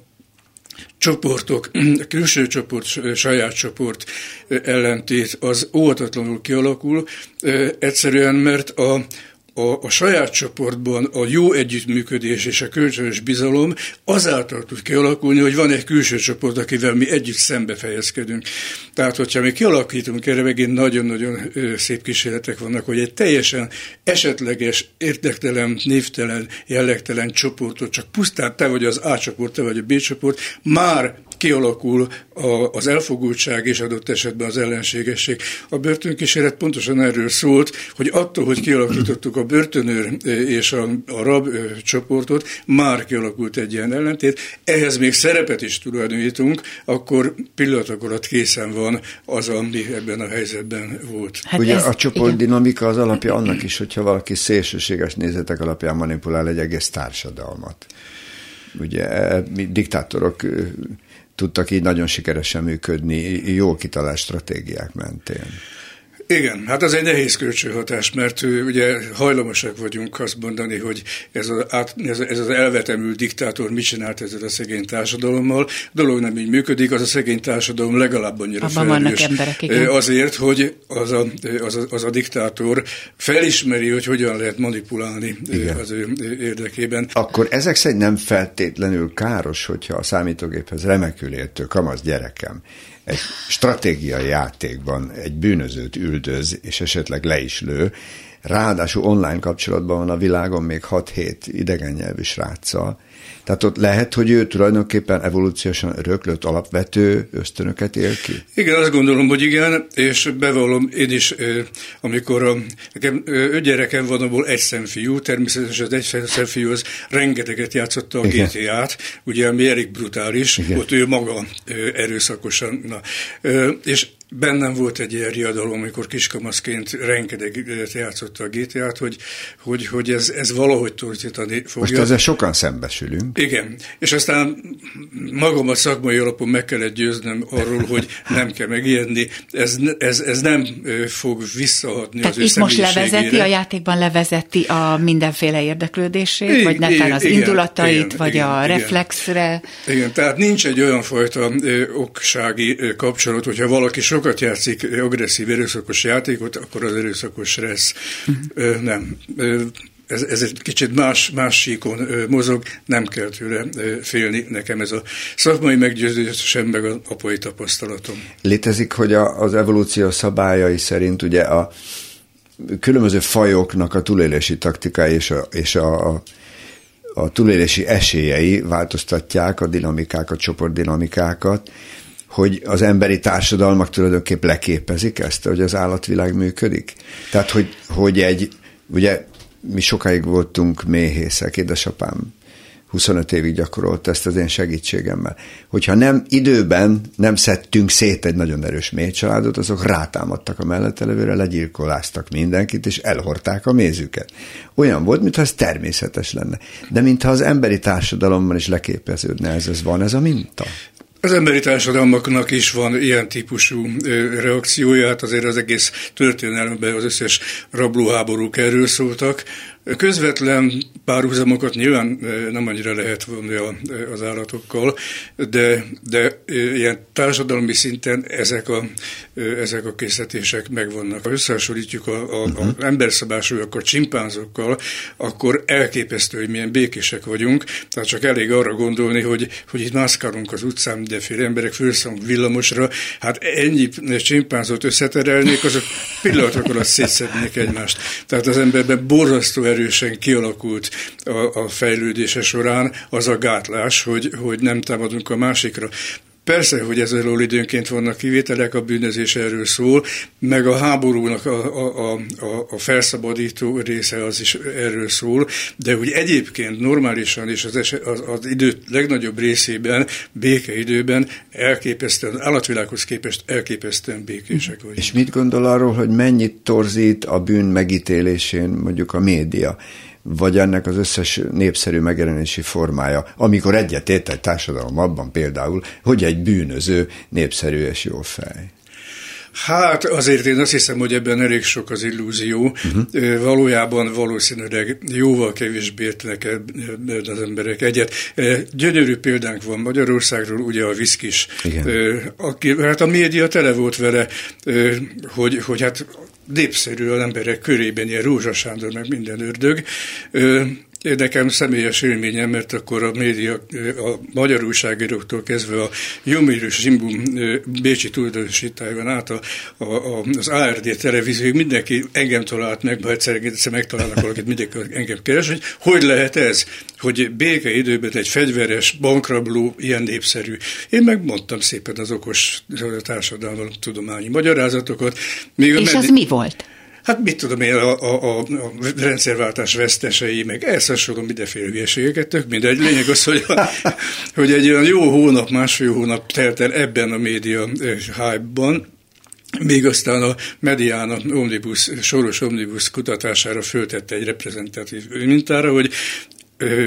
csoportok, a külső csoport, saját csoport ellentét az óvatatlanul kialakul, egyszerűen mert a, a, a saját csoportban a jó együttműködés és a kölcsönös bizalom azáltal tud kialakulni, hogy van egy külső csoport, akivel mi együtt szembe fejezkedünk. Tehát, hogyha mi kialakítunk, erre megint nagyon-nagyon szép kísérletek vannak, hogy egy teljesen esetleges, érdektelen, névtelen, jellegtelen csoportot, csak pusztán te vagy az A csoport, te vagy a B csoport, már kialakul a, az elfogultság és adott esetben az ellenségesség. A börtönkísérlet pontosan erről szólt, hogy attól, hogy kialakítottuk a börtönőr és a, a rab csoportot, már kialakult egy ilyen ellentét, ehhez még szerepet is tulajdonítunk, akkor pillanatok alatt készen van az, ami ebben a helyzetben volt. Hát Ugye ez, a csoportdinamika az alapja annak is, hogyha valaki szélsőséges nézetek alapján manipulál egy egész társadalmat. Ugye e, mi diktátorok tudtak így nagyon sikeresen működni, jó kitalált stratégiák mentén. Igen, hát az egy nehéz kölcsönhatás, mert ugye hajlamosak vagyunk azt mondani, hogy ez, a, ez, ez az elvetemült diktátor mit csinált ezzel a szegény társadalommal. A dolog nem így működik, az a szegény társadalom legalább annyira Abban vannak emberek, igen. Azért, hogy az a, az, a, az a diktátor felismeri, hogy hogyan lehet manipulálni igen. az ő érdekében. Akkor ezek szerint nem feltétlenül káros, hogyha a számítógéphez remekül értő kamasz gyerekem egy stratégiai játékban egy bűnözőt üldöz, és esetleg le is lő, ráadásul online kapcsolatban van a világon még 6-7 idegen nyelvű sráccal, tehát ott lehet, hogy ő tulajdonképpen evolúciósan öröklött alapvető ösztönöket él ki? Igen, azt gondolom, hogy igen, és bevallom én is, amikor a, nekem öt gyerekem van, abból egy szemfiú, természetesen az egy szemfiú az rengeteget játszotta a GTA-t, ugye ami elég brutális, igen. ott ő maga erőszakosan, na, és bennem volt egy ilyen riadalom, amikor kiskamaszként rengeteget játszotta a GTA-t, hogy, hogy, hogy ez, ez valahogy torzítani fogja. Most ezzel sokan szembesülünk. Igen, és aztán magam a szakmai alapon meg kellett győznöm arról, hogy nem kell megijedni, ez, ez, ez nem fog visszahatni Tehát az itt most levezeti, a játékban levezeti a mindenféle érdeklődését, I, vagy netán az igen, indulatait, igen, vagy igen, a igen, reflexre. Igen, tehát nincs egy olyan fajta ö, oksági ö, kapcsolat, hogyha valaki sokat játszik agresszív erőszakos játékot, akkor az erőszakos lesz. Uh-huh. Nem. Ez, ez egy kicsit más, más síkon mozog, nem kell tőle félni. Nekem ez a szakmai meggyőződésem, meg a apai tapasztalatom. Létezik, hogy a, az evolúció szabályai szerint ugye a különböző fajoknak a túlélési taktikai és a, és a, a a túlélési esélyei változtatják a dinamikákat, csoportdinamikákat, hogy az emberi társadalmak tulajdonképp leképezik ezt, hogy az állatvilág működik. Tehát, hogy, hogy egy, ugye mi sokáig voltunk méhészek, édesapám 25 évig gyakorolt ezt az én segítségemmel. Hogyha nem időben nem szedtünk szét egy nagyon erős méhcsaládot, azok rátámadtak a mellettelevőre, legyilkoláztak mindenkit, és elhorták a mézüket. Olyan volt, mintha ez természetes lenne. De mintha az emberi társadalomban is leképeződne ez, ez van ez a minta. Az emberi társadalmaknak is van ilyen típusú reakciója, hát azért az egész történelemben az összes rablóháborúk erről szóltak, Közvetlen párhuzamokat nyilván nem annyira lehet vonni az állatokkal, de, de ilyen társadalmi szinten ezek a, ezek a készletések megvannak. Ha összehasonlítjuk a, a, uh-huh. a emberszabásúakkal, csimpánzokkal, akkor elképesztő, hogy milyen békések vagyunk. Tehát csak elég arra gondolni, hogy, hogy itt mászkálunk az utcán, mindenféle emberek fölszunk villamosra, hát ennyi csimpánzot összeterelnék, azok pillanatok alatt szétszednék egymást. Tehát az emberben borzasztó erősen kialakult a, a fejlődése során az a gátlás, hogy, hogy nem támadunk a másikra. Persze, hogy ezzel időnként vannak kivételek, a bűnözés erről szól, meg a háborúnak a, a, a, a felszabadító része az is erről szól, de hogy egyébként normálisan és az, eset, az, az idő legnagyobb részében, békeidőben elképesztően, állatvilághoz képest elképesztően békések vagyunk. És mit gondol arról, hogy mennyit torzít a bűn megítélésén mondjuk a média? Vagy ennek az összes népszerű megjelenési formája, amikor egyetért egy társadalom abban például, hogy egy bűnöző népszerű és jó fej. Hát azért én azt hiszem, hogy ebben elég sok az illúzió. Uh-huh. Valójában valószínűleg jóval kevésbé értenek az emberek egyet. Gyönyörű példánk van Magyarországról, ugye a Viszkis. Igen. Aki, hát a média tele volt vele, hogy, hogy hát népszerű az emberek körében, ilyen Rózsa Sándor, meg minden ördög. Nekem személyes élményem, mert akkor a média, a magyar újságíróktól kezdve a Jomir Zsimbum Bécsi tulajdonosítájában át a, a, a, az ARD televízió, mindenki engem talált meg, ha egyszer, egyszer megtalálnak valakit, mindenki engem keres, hogy hogy lehet ez, hogy béke időben egy fegyveres bankrabló ilyen népszerű. Én megmondtam szépen az okos társadalmi tudományi magyarázatokat. Még És az mi volt? Hát mit tudom én, a, a, a rendszerváltás vesztesei, meg hasonló mindenféle hülyeségeket, tök mindegy. Lényeg az, hogy, a, hogy egy olyan jó hónap, másfél hónap telt el ebben a média hype-ban, még aztán a Mediana Omnibus, Soros Omnibus kutatására föltette egy reprezentatív mintára, hogy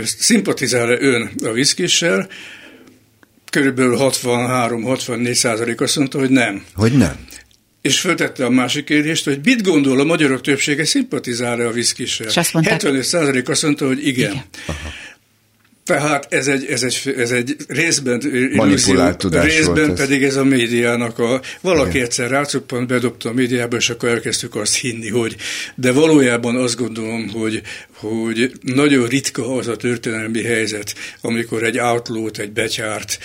szimpatizál-e ön a viszkissel, körülbelül 63-64 százalék azt mondta, hogy nem. Hogy nem és föltette a másik kérdést, hogy mit gondol a magyarok többsége szimpatizál-e a viszkissel. 75% azt mondta, hogy igen. igen. Tehát ez egy, ez egy, ez egy részben manipulált tudás részben volt pedig ez a médiának a... Valaki Igen. egyszer rácuppant, bedobta a médiába, és akkor elkezdtük azt hinni, hogy... De valójában azt gondolom, hogy, hogy nagyon ritka az a történelmi helyzet, amikor egy átlót, egy betyárt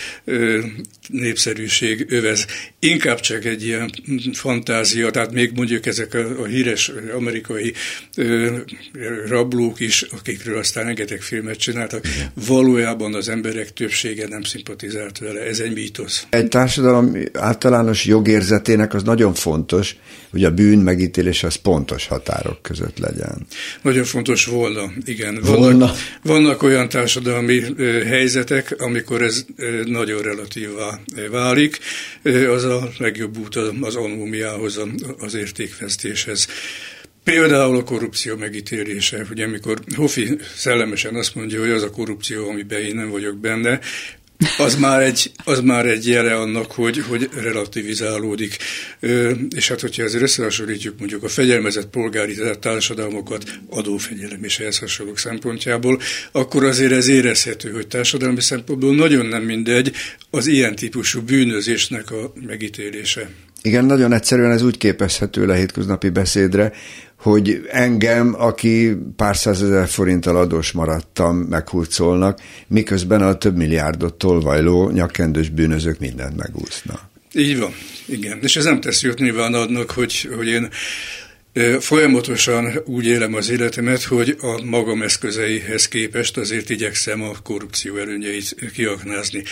népszerűség övez. Inkább csak egy ilyen fantázia, tehát még mondjuk ezek a, a híres amerikai ö, rablók is, akikről aztán rengeteg filmet csináltak, valójában az emberek többsége nem szimpatizált vele. Ez egy mítosz. Egy társadalom általános jogérzetének az nagyon fontos, hogy a bűn megítélése az pontos határok között legyen. Nagyon fontos volna, igen. Vannak, volna. vannak olyan társadalmi helyzetek, amikor ez nagyon relatívá válik. Az a legjobb út az anómiához, az értékvesztéshez. Például a korrupció megítélése, ugye amikor Hofi szellemesen azt mondja, hogy az a korrupció, amiben én nem vagyok benne, az már egy, az már egy jele annak, hogy, hogy relativizálódik. És hát, hogyha ezzel összehasonlítjuk mondjuk a fegyelmezett polgári társadalmokat, adófegyelem és ehhez hasonlók szempontjából, akkor azért ez érezhető, hogy társadalmi szempontból nagyon nem mindegy az ilyen típusú bűnözésnek a megítélése. Igen, nagyon egyszerűen ez úgy képezhető le hétköznapi beszédre, hogy engem, aki pár százezer forinttal adós maradtam, meghurcolnak, miközben a több milliárdot tolvajló nyakkendős bűnözők mindent megúsznak. Így van, igen. És ez nem tesz jót nyilván adnak, hogy, hogy én Folyamatosan úgy élem az életemet, hogy a magam eszközeihez képest azért igyekszem a korrupció előnyeit kiaknázni.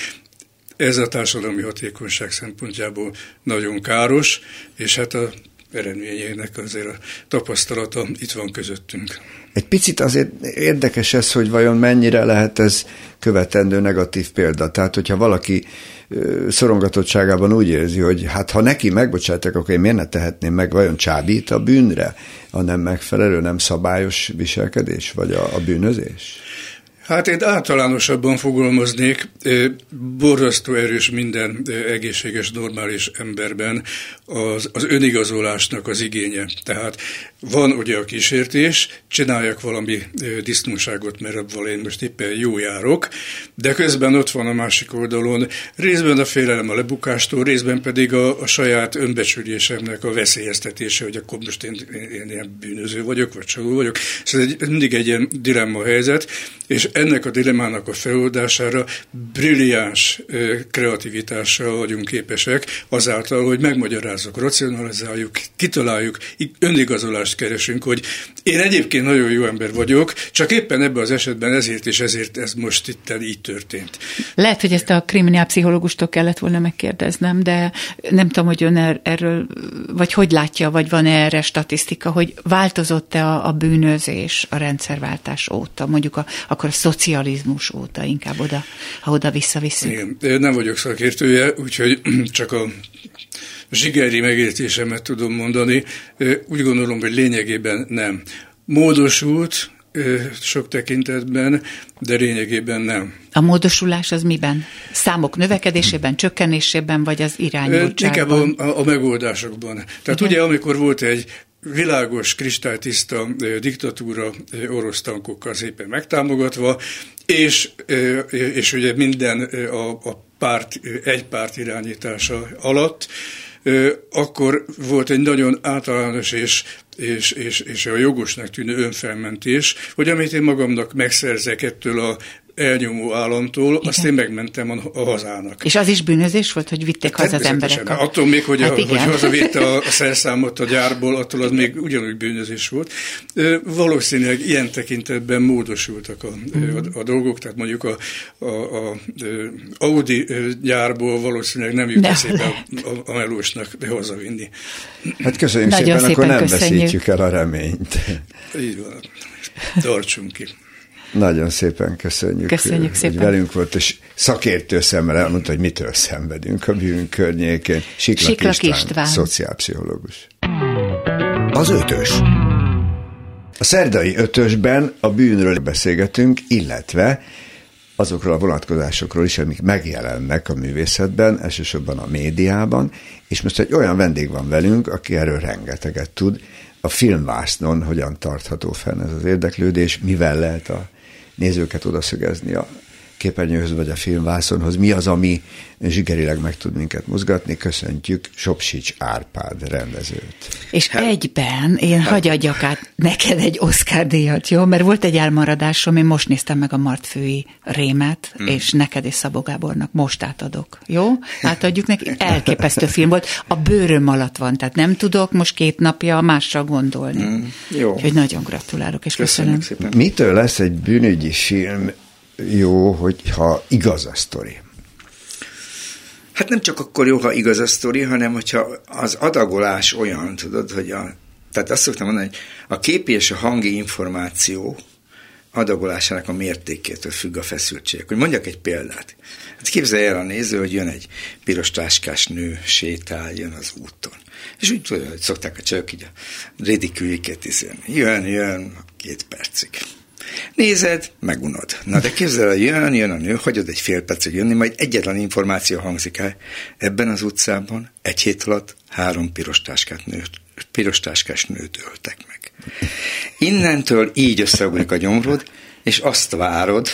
Ez a társadalmi hatékonyság szempontjából nagyon káros, és hát a eredményeinek azért a tapasztalata itt van közöttünk. Egy picit azért érdekes ez, hogy vajon mennyire lehet ez követendő negatív példa. Tehát, hogyha valaki szorongatottságában úgy érzi, hogy hát ha neki megbocsátok, akkor én miért ne tehetném meg, vajon csábít a bűnre, a nem megfelelő, nem szabályos viselkedés, vagy a, a bűnözés? Hát én általánosabban fogalmaznék, borzasztó erős minden egészséges, normális emberben az, az önigazolásnak az igénye. Tehát van ugye a kísértés, csináljak valami disznóságot, mert abban én most éppen jó járok, de közben ott van a másik oldalon részben a félelem a lebukástól, részben pedig a, a saját önbecsülésemnek a veszélyeztetése, hogy akkor most én, én, ilyen bűnöző vagyok, vagy csaló vagyok. Szóval egy, mindig egy ilyen dilemma helyzet, és ennek a dilemmának a feloldására brilliáns kreativitással vagyunk képesek, azáltal, hogy megmagyarázzuk, racionalizáljuk, kitaláljuk, önigazolást keresünk, hogy én egyébként nagyon jó ember vagyok, csak éppen ebben az esetben ezért és ezért ez most itt így történt. Lehet, hogy ezt a kriminálpszichológustól kellett volna megkérdeznem, de nem tudom, hogy ön er-, erről, vagy hogy látja, vagy van erre statisztika, hogy változott-e a, a bűnözés a rendszerváltás óta, mondjuk a, akkor a szocializmus óta inkább oda, ha oda visszavisszük. Igen, nem vagyok szakértője, úgyhogy csak a zsigeri megértésemet tudom mondani. Úgy gondolom, hogy lényegében nem. Módosult, sok tekintetben, de lényegében nem. A módosulás az miben? Számok növekedésében, csökkenésében, vagy az irányultságban? Inkább a, a megoldásokban. Tehát Igen. ugye, amikor volt egy világos, kristálytiszta diktatúra orosz tankokkal szépen megtámogatva, és, és ugye minden a, a párt, egy párt irányítása alatt, akkor volt egy nagyon általános és, és, és, és a jogosnak tűnő önfelmentés, hogy amit én magamnak megszerzek ettől a elnyomó államtól, Igen. azt én megmentem a, a hazának. És az is bűnözés volt, hogy vitték haza az emberek? Attól még, hogy, hát a, hogy hazavitte a, a szerszámot a gyárból, attól az még ugyanúgy bűnözés volt. Valószínűleg ilyen tekintetben módosultak a, mm. a, a dolgok, tehát mondjuk a, a, a, a Audi gyárból valószínűleg nem jut eszébe a, a, a melósnak hazavinni. Hát köszönjük Nagyon szépen, szépen, akkor nem köszönjük. veszítjük el a reményt. Így van. Tartsunk ki. Nagyon szépen köszönjük, köszönjük hogy szépen. velünk volt, és szakértő szemmel elmondta, hogy mitől szenvedünk a bűn környékén. Siklak, Siklak István, István, szociálpszichológus. Az ötös. A szerdai ötösben a bűnről beszélgetünk, illetve azokról a vonatkozásokról is, amik megjelennek a művészetben, elsősorban a médiában, és most egy olyan vendég van velünk, aki erről rengeteget tud, a filmvásznon hogyan tartható fenn ez az érdeklődés, mivel lehet a nézőket odaszögezni a képernyőhöz vagy a filmvászonhoz, mi az, ami zsigerileg meg tud minket mozgatni. Köszöntjük Sopsics Árpád rendezőt. És hát, egyben én hát, hagyjadjak át neked egy Oscar díjat, jó? Mert volt egy elmaradásom, én most néztem meg a Martfői Rémet, hmm. és neked és Szabó Gábornak most átadok, jó? Átadjuk neki. Elképesztő film volt. A bőröm alatt van, tehát nem tudok most két napja másra gondolni. Hmm. Jó. Úgyhogy nagyon gratulálok, és köszönöm. köszönöm. Szépen. Mitől lesz egy bűnügyi film jó, hogyha igaz a sztori. Hát nem csak akkor jó, ha igaz a sztori, hanem hogyha az adagolás olyan, tudod, hogy a, tehát azt szoktam mondani, hogy a képi és a hangi információ adagolásának a mértékétől függ a feszültség. Hogy mondjak egy példát. Hát képzelje el a néző, hogy jön egy piros táskás nő, sétál, jön az úton. És úgy tudja, hogy szokták a csajok így a ridiküliket Jön, jön, két percig. Nézed, megunod. Na de képzel, jön, jön a nő, hagyod egy fél percig jönni, majd egyetlen információ hangzik el. Ebben az utcában egy hét alatt három piros, táskát nőt, piros táskás nőt öltek meg. Innentől így összeugrik a gyomrod, és azt várod,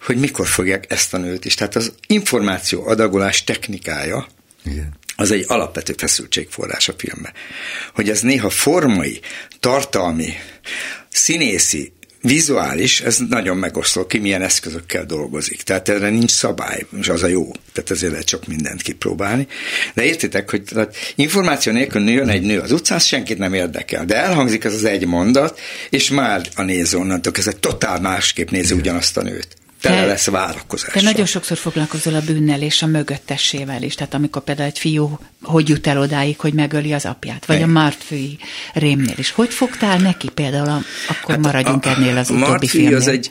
hogy mikor fogják ezt a nőt is. Tehát az információ adagolás technikája, Igen. az egy alapvető feszültségforrás a filmben. Hogy ez néha formai, tartalmi, színészi, vizuális, ez nagyon megosztó, ki milyen eszközökkel dolgozik. Tehát erre nincs szabály, és az a jó. Tehát ezért lehet csak mindent kipróbálni. De értitek, hogy tehát információ nélkül jön egy nő az utcán, senkit nem érdekel. De elhangzik ez az egy mondat, és már a néző onnantól ez egy totál másképp nézi ugyanazt a nőt tele lesz várakozás. Te nagyon sokszor foglalkozol a bűnnel és a mögöttessével is, tehát amikor például egy fiú hogy jut el odáig, hogy megöli az apját, vagy Igen. a Martfői rémnél is. Hogy fogtál neki például, a, akkor hát maradjunk a, ennél az utóbbi filmnél? az egy,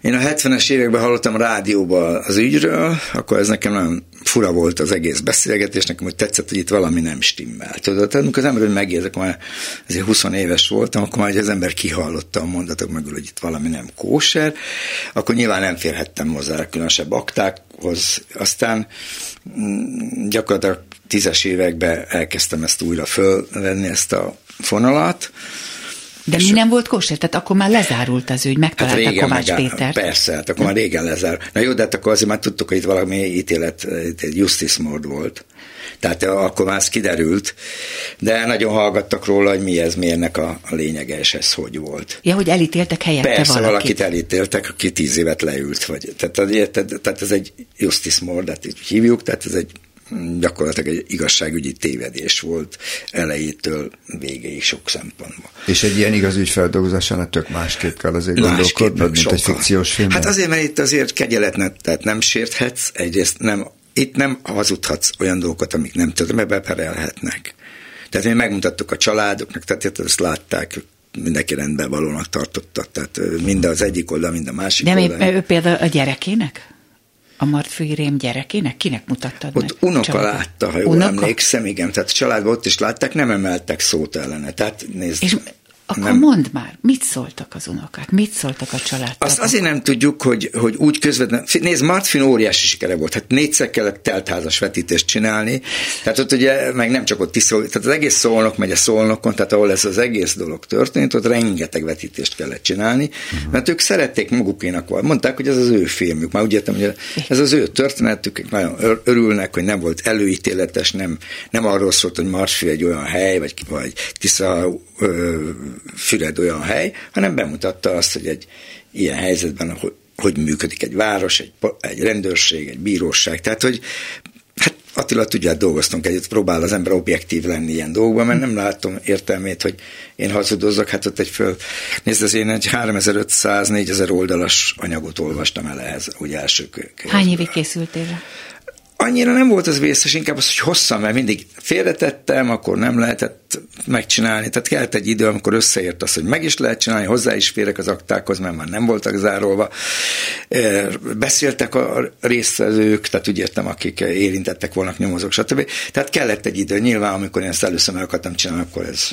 én a 70-es években hallottam rádióban az ügyről, akkor ez nekem nagyon fura volt az egész beszélgetés, nekem hogy tetszett, hogy itt valami nem stimmel. Tudod, tehát amikor az ember megérzek, már azért 20 éves voltam, akkor már az ember kihallotta a mondatok mögül, hogy itt valami nem kóser, akkor nyilván nem férhettem hozzá különösebb aktákhoz. Aztán mm, gyakorlatilag tízes években elkezdtem ezt újra fölvenni, ezt a fonalat, de mi nem volt kóser? Tehát akkor már lezárult az ügy, megtalálta hát Kovács megáll, Péter. Persze, hát akkor már régen lezár. Na jó, de hát akkor azért már tudtuk, hogy itt valami ítélet, egy justice mód volt. Tehát akkor már ez kiderült, de nagyon hallgattak róla, hogy mi ez, mi ennek a, a lényege, és ez hogy volt. Ja, hogy elítéltek helyette Persze, valakit. valakit elítéltek, aki tíz évet leült. Vagy, tehát, tehát, tehát ez egy justice mord, így hívjuk, tehát ez egy gyakorlatilag egy igazságügyi tévedés volt elejétől végéig sok szempontból. És egy ilyen igaz ügyfeldolgozásánál tök másképp kell azért gondolkodni, mint sokkal. egy fikciós film. Hát azért, mert itt azért kegyelet tehát nem sérthetsz, egyrészt nem, itt nem hazudhatsz olyan dolgokat, amik nem tudom, mert beperelhetnek. Tehát mi megmutattuk a családoknak, tehát ezt látták, mindenki rendben valónak tartotta, tehát mind az egyik oldal, mind a másik De oldal. De ő például a gyerekének? A Martfői Rém gyerekének? Kinek mutattad ott meg? Ott unoka Családban? látta, ha jól unoka? emlékszem, igen. Tehát a családban ott is látták, nem emeltek szót ellene. Tehát nézd, És akkor nem. mondd már, mit szóltak az unokák? Mit szóltak a család? Azt azért nem tudjuk, hogy, hogy úgy közvetlenül. Nézd, Martfin óriási sikere volt. Hát négyszer kellett teltházas vetítést csinálni. Tehát ott ugye, meg nem csak ott tiszol, tehát az egész szolnok megy a szolnokon, tehát ahol ez az egész dolog történt, ott rengeteg vetítést kellett csinálni, uh-huh. mert ők szerették magukénak volt. Mondták, hogy ez az ő filmük. Már úgy értem, hogy ez az ő történetük, nagyon örülnek, hogy nem volt előítéletes, nem, nem arról szólt, hogy Marsfi egy olyan hely, vagy, vagy Tisza Füred olyan hely, hanem bemutatta azt, hogy egy ilyen helyzetben, hogy, hogy működik egy város, egy, egy rendőrség, egy bíróság. Tehát, hogy hát Attila, tudja, dolgoztunk együtt, próbál az ember objektív lenni ilyen dolgokban, mert nem látom értelmét, hogy én hazudozzak, hát ott egy föl, nézd, az én egy 3500-4000 oldalas anyagot olvastam el ehhez, úgy első Hány évig készültél? Annyira nem volt az vészes, inkább az, hogy hosszan, mert mindig félretettem, akkor nem lehetett megcsinálni. Tehát kellett egy idő, amikor összeért az, hogy meg is lehet csinálni, hozzá is férek az aktákhoz, mert már nem voltak zárolva. Beszéltek a résztvevők, tehát úgy értem, akik érintettek volna, nyomozók, stb. Tehát kellett egy idő. Nyilván, amikor én ezt először meg akartam csinálni, akkor ez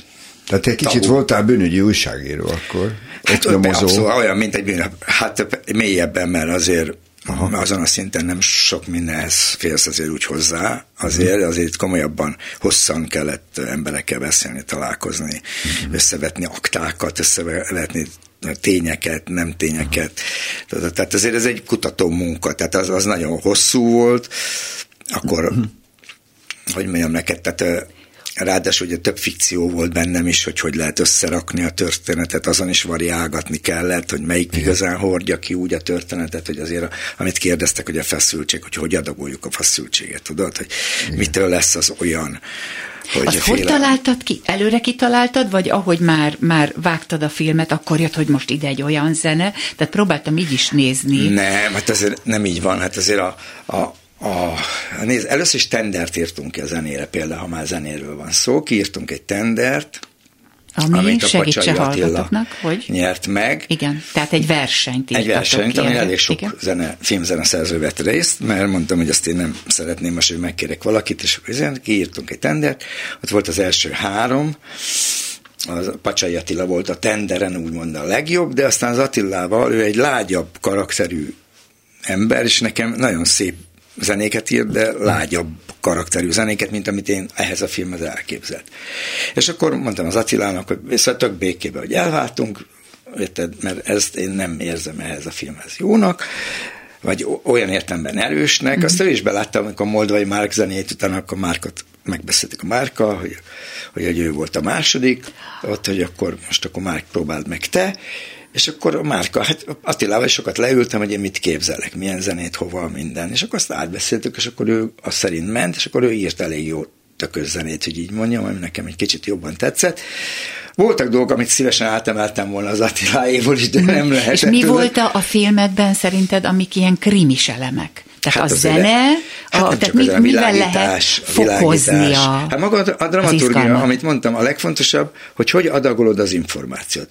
tehát egy kicsit tabu. voltál bűnügyi újságíró akkor? Hát abszolút, olyan, mint egy bűn, hát mélyebben, mert azért Aha. azon a szinten nem sok mindenhez félsz azért úgy hozzá, azért, mhm. azért komolyabban hosszan kellett emberekkel beszélni, találkozni, uh-huh. összevetni aktákat, összevetni tényeket, nem tényeket. Tehát azért ez egy kutató munka, tehát az, az nagyon hosszú volt, akkor, uh-huh. hogy mondjam neked, tehát Ráadásul ugye több fikció volt bennem is, hogy hogy lehet összerakni a történetet, azon is variálgatni kellett, hogy melyik Igen. igazán hordja ki úgy a történetet, hogy azért, a, amit kérdeztek, hogy a feszültség, hogy hogy adagoljuk a feszültséget, tudod, hogy Igen. mitől lesz az olyan, hogy Azt hogy találtad ki? Előre kitaláltad, vagy ahogy már, már vágtad a filmet, akkor jött, hogy most ide egy olyan zene? Tehát próbáltam így is nézni. Nem, hát azért nem így van. Hát azért a, a, a, nézd, először is tendert írtunk ki a zenére, például, ha már zenéről van szó, kiírtunk egy tendert, ami amit a segítse hallgatóknak, hogy... nyert meg. Igen, tehát egy versenyt Egy versenyt, ami elég sok Igen. zene, filmzene szerző vett részt, mert mondtam, hogy azt én nem szeretném most, hogy megkérek valakit, és kiírtunk egy tendert, ott volt az első három, az Pacsai Attila volt a tenderen úgymond a legjobb, de aztán az Attilával ő egy lágyabb karakterű ember, és nekem nagyon szép zenéket ír, de lágyabb karakterű zenéket, mint amit én ehhez a filmhez elképzelt. És akkor mondtam az Attilának, hogy vissza tök békébe, hogy elváltunk, mert ezt én nem érzem ehhez a filmhez jónak, vagy olyan értemben erősnek, azt ő is beláttam, amikor a Moldvai Márk zenét, utána akkor Márkot megbeszéltük a Márka, hogy, hogy, hogy ő volt a második, ott, hogy akkor most akkor Márk próbáld meg te, és akkor a Márka, hát Attilával sokat leültem, hogy én mit képzelek, milyen zenét, hova, minden. És akkor azt átbeszéltük, és akkor ő azt szerint ment, és akkor ő írt elég jó tökös zenét, hogy így mondjam, ami nekem egy kicsit jobban tetszett. Voltak dolgok, amit szívesen átemeltem volna az Attiláéból is, de nem lehet. És mi volt a, filmekben szerinted, amik ilyen krimis elemek? Tehát hát a zene, hát a, tehát mi, a mivel lehet fokozni a Hát maga a dramaturgia, amit mondtam, a legfontosabb, hogy hogy adagolod az információt.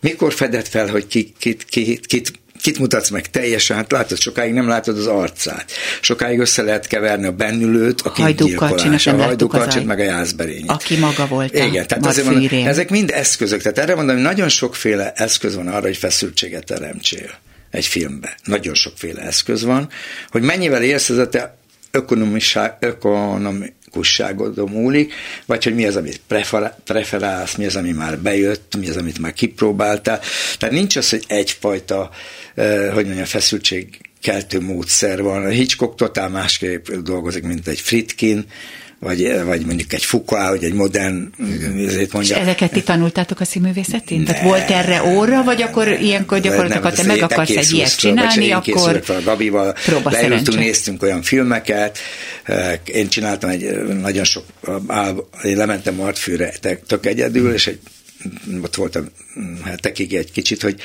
Mikor fedett fel, hogy ki, kit, kit, kit kit mutatsz meg teljesen, hát látod, sokáig nem látod az arcát. Sokáig össze lehet keverni a bennülőt, a hajdúkacsinak, a hajdúkacsit, meg a jászberényet. Aki maga volt Igen, tehát azért mondom, ezek mind eszközök. Tehát erre mondom, hogy nagyon sokféle eszköz van arra, hogy feszültséget teremtsél egy filmbe. Nagyon sokféle eszköz van, hogy mennyivel érsz ez a te ökonomikusságodon múlik, vagy hogy mi az, amit preferálsz, mi az, ami már bejött, mi az, amit már kipróbáltál. Tehát nincs az, hogy egyfajta, hogy mondjam, feszültség keltő módszer van. A Hitchcock totál másképp dolgozik, mint egy Fritkin, vagy, vagy mondjuk egy Foucault, vagy egy modern, ezért mondja. És ezeket ti tanultátok a színművészetén? Tehát volt erre óra, vagy akkor ilyenkor gyakorlatilag, ha te meg akarsz egy ilyet csinálni, akkor a Gabival, leültünk, néztünk olyan filmeket, én csináltam egy nagyon sok, én lementem Martfűre tök egyedül, és egy, ott voltam hetekig egy kicsit, hogy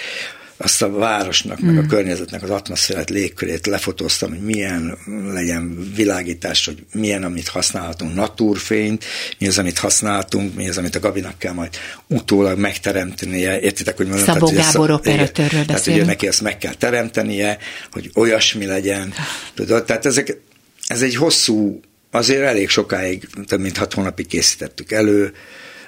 azt a városnak, meg a hmm. környezetnek az atmoszférát, légkörét lefotóztam, hogy milyen legyen világítás, hogy milyen, amit használhatunk, naturfényt, mi az, amit használhatunk, mi az, amit a Gabinak kell majd utólag megteremtenie. Értitek, hogy mondom? Szabó tehát, Gábor operatőrről Tehát ugye neki ezt meg kell teremtenie, hogy olyasmi legyen. Tudod, tehát ezek, ez egy hosszú, azért elég sokáig, több mint hat hónapig készítettük elő,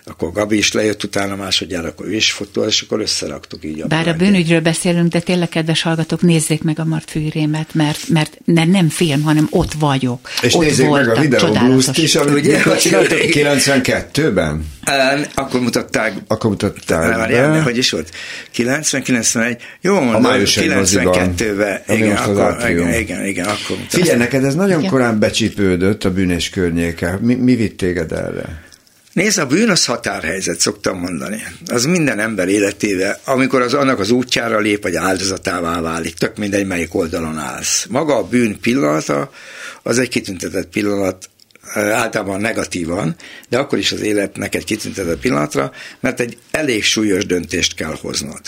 akkor Gabi is lejött utána másodjára, akkor ő is fotó, és akkor összeraktuk így. A Bár a bűnügyről beszélünk, de tényleg, kedves hallgatók, nézzék meg a Martfűrémet, mert, mert nem film, hanem ott vagyok. És ott nézzék meg a videóblueszt is, amit ugye 92-ben? Akkor mutatták. Akkor mutatták. Várjál, hogy is volt? 90, 91, jó mondom, 92-ben. Igen, akkor, igen, igen, igen, akkor mutatták. Figyelj, neked ez nagyon igen. korán becsípődött a bűnés környéke. Mi, mi vitt téged erre? Nézd, a bűn az határhelyzet, szoktam mondani. Az minden ember életével, amikor az annak az útjára lép, vagy áldozatává válik, tök mindegy, melyik oldalon állsz. Maga a bűn pillanata, az egy kitüntetett pillanat, általában negatívan, de akkor is az életnek egy kitüntetett pillanatra, mert egy elég súlyos döntést kell hoznod.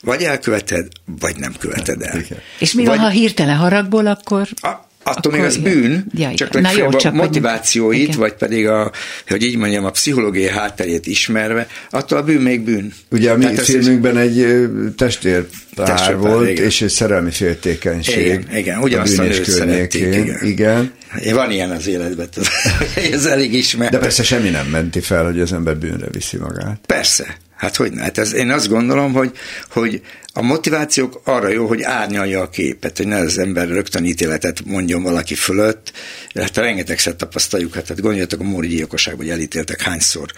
Vagy elköveted, vagy nem követed el. És mi van, vagy, ha hirtelen haragból, akkor... A, attól még az bűn, ja, csak, csak a motivációit, igen. vagy pedig a, hogy így mondjam, a pszichológiai hátterét ismerve, attól a bűn még bűn. Ugye a mi Tehát filmünkben egy testvérpár testvérpár volt, igen. és egy szerelmi féltékenység. Igen, igen ugyanazt a nőt szerették, igen. igen. Van ilyen az életben, ez elég ismert. De persze semmi nem menti fel, hogy az ember bűnre viszi magát. Persze, Hát hogy ne? Hát ez, én azt gondolom, hogy, hogy a motivációk arra jó, hogy árnyalja a képet, hogy ne az ember rögtön ítéletet mondjon valaki fölött. Hát rengetegszer tapasztaljuk, hát, hát gondoljatok a Móri gyilkosságban, hogy elítéltek hányszor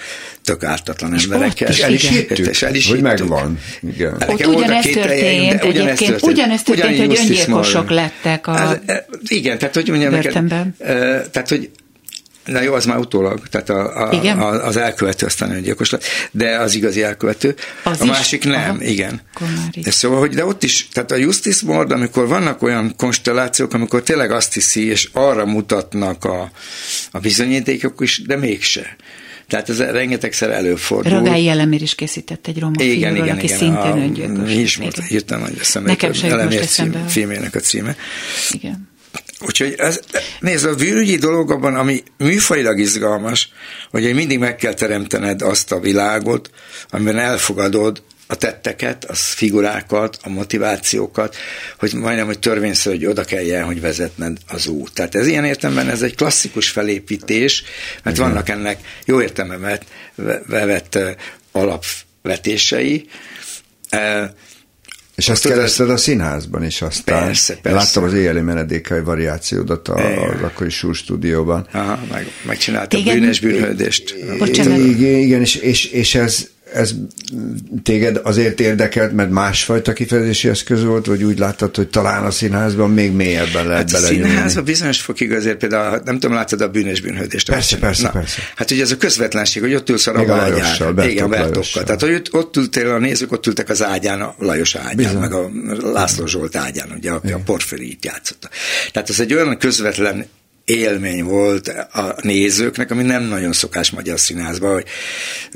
tök ártatlan és emberekkel. És el is hittük, és el is hogy megvan. Igen. Ott ugyanezt történt, ugyanezt történt, ugyanezt történt, hogy öngyilkosok lettek a ez, e, Igen, tehát hogy mondjam neked, tehát hogy Na jó, az már utólag, tehát a, a, igen? A, az elkövető aztán öngyilkos lett, de az igazi elkövető. Az a is? másik nem, Aha. igen. De szóval, hogy de ott is, tehát a Justice Board, amikor vannak olyan konstellációk, amikor tényleg azt hiszi, és arra mutatnak a, a bizonyítékok is, de mégse. Tehát ez rengetegszer előfordul. Ragály Elemér is készített egy roma igen, filmről, igen, aki igen, szintén öngyilkos. Mi is most hirtelen, hogy eszembe Nekem sem a címe. Igen. Úgyhogy ez, nézd, a bűnügyi dolog abban, ami műfajilag izgalmas, hogy mindig meg kell teremtened azt a világot, amiben elfogadod a tetteket, a figurákat, a motivációkat, hogy majdnem, hogy törvényszerű, hogy oda kelljen, hogy vezetned az út. Tehát ez ilyen értelemben ez egy klasszikus felépítés, mert Igen. vannak ennek jó értelemben vett alapvetései, és ezt kerested a színházban is aztán. Persze, persze. Láttam az éjjeli menedékai variációdat az akkori Súr stúdióban. Aha, meg, megcsináltam igen. bűnös bűnhődést. Igen, igen és, és, és ez, ez téged azért érdekelt, mert másfajta kifejezési eszköz volt, vagy úgy láttad, hogy talán a színházban még mélyebben lehet hát? A színházban bizonyos fokig azért például, nem tudom, láttad a bűnös bűnhődést? Persze, persze, Na, persze. Hát ugye ez a közvetlenség, hogy ott ülsz a ágyán. Igen, Bertokkal. Tehát, hogy ott ültél a nézők, ott ültek az ágyán, a Lajos ágyán, Bizony. meg a László Zsolt ágyán, ugye, aki a Porfiri itt játszotta. Tehát ez egy olyan közvetlen élmény volt a nézőknek, ami nem nagyon szokás magyar színházban, hogy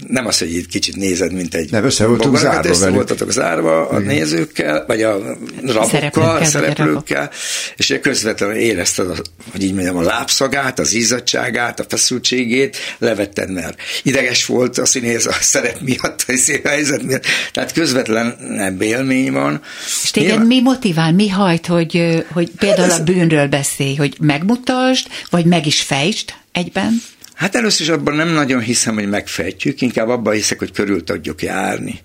nem az, hogy itt kicsit nézed, mint egy... Nem, össze voltunk zárva össze voltatok zárva a Igen. nézőkkel, vagy a rabokkal, szereplőkkel, szereplőkkel és közvetlenül érezted, hogy így mondjam, a lábszagát, az izzadságát, a feszültségét, levetted, mert ideges volt a színész a szerep miatt, a szép helyzet miatt, tehát közvetlen élmény van. És téged Nyilván... mi motivál, mi hajt, hogy, hogy például hát ez... a bűnről beszélj, hogy megmutasd, megmutasd, vagy meg is fejtsd egyben? Hát először is abban nem nagyon hiszem, hogy megfejtjük, inkább abban hiszek, hogy körül tudjuk járni,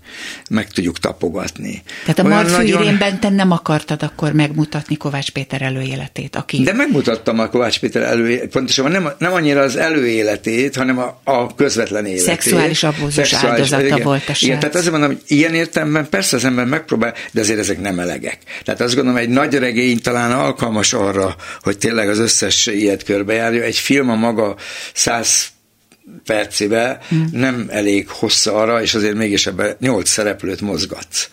meg tudjuk tapogatni. Tehát a Marfűrénben nagyon... te nem akartad akkor megmutatni Kovács Péter előéletét, aki... De megmutattam a Kovács Péter előéletét, pontosabban nem, nem annyira az előéletét, hanem a, a közvetlen életét. Szexuális abúzus áldozata igen, volt a srác. Igen, tehát azért mondom, hogy ilyen értelemben persze az ember megpróbál, de azért ezek nem elegek. Tehát azt gondolom, egy nagy regény talán alkalmas arra, hogy tényleg az összes ilyet körbejárja. Egy film a maga száz percébe mm. nem elég hossza arra, és azért mégis ebben nyolc szereplőt mozgatsz.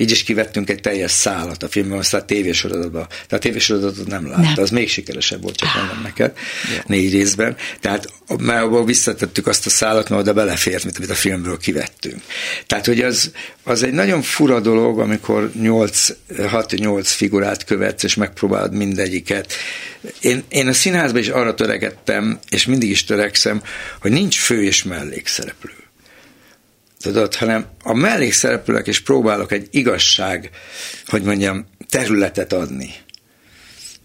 Így is kivettünk egy teljes szálat a filmben, aztán a tévésorodatban. De a tévésorodatot nem látta, nem. az még sikeresebb volt, csak mondom neked, négy részben. Tehát már abból visszatettük azt a szálat, mert oda belefért, mint amit a filmből kivettünk. Tehát, hogy az, az egy nagyon fura dolog, amikor 6-8 figurát követsz, és megpróbálod mindegyiket. Én, én a színházban is arra töregettem, és mindig is törekszem, hogy nincs fő és mellékszereplő tudod, hanem a mellékszereplőnek is próbálok egy igazság, hogy mondjam, területet adni.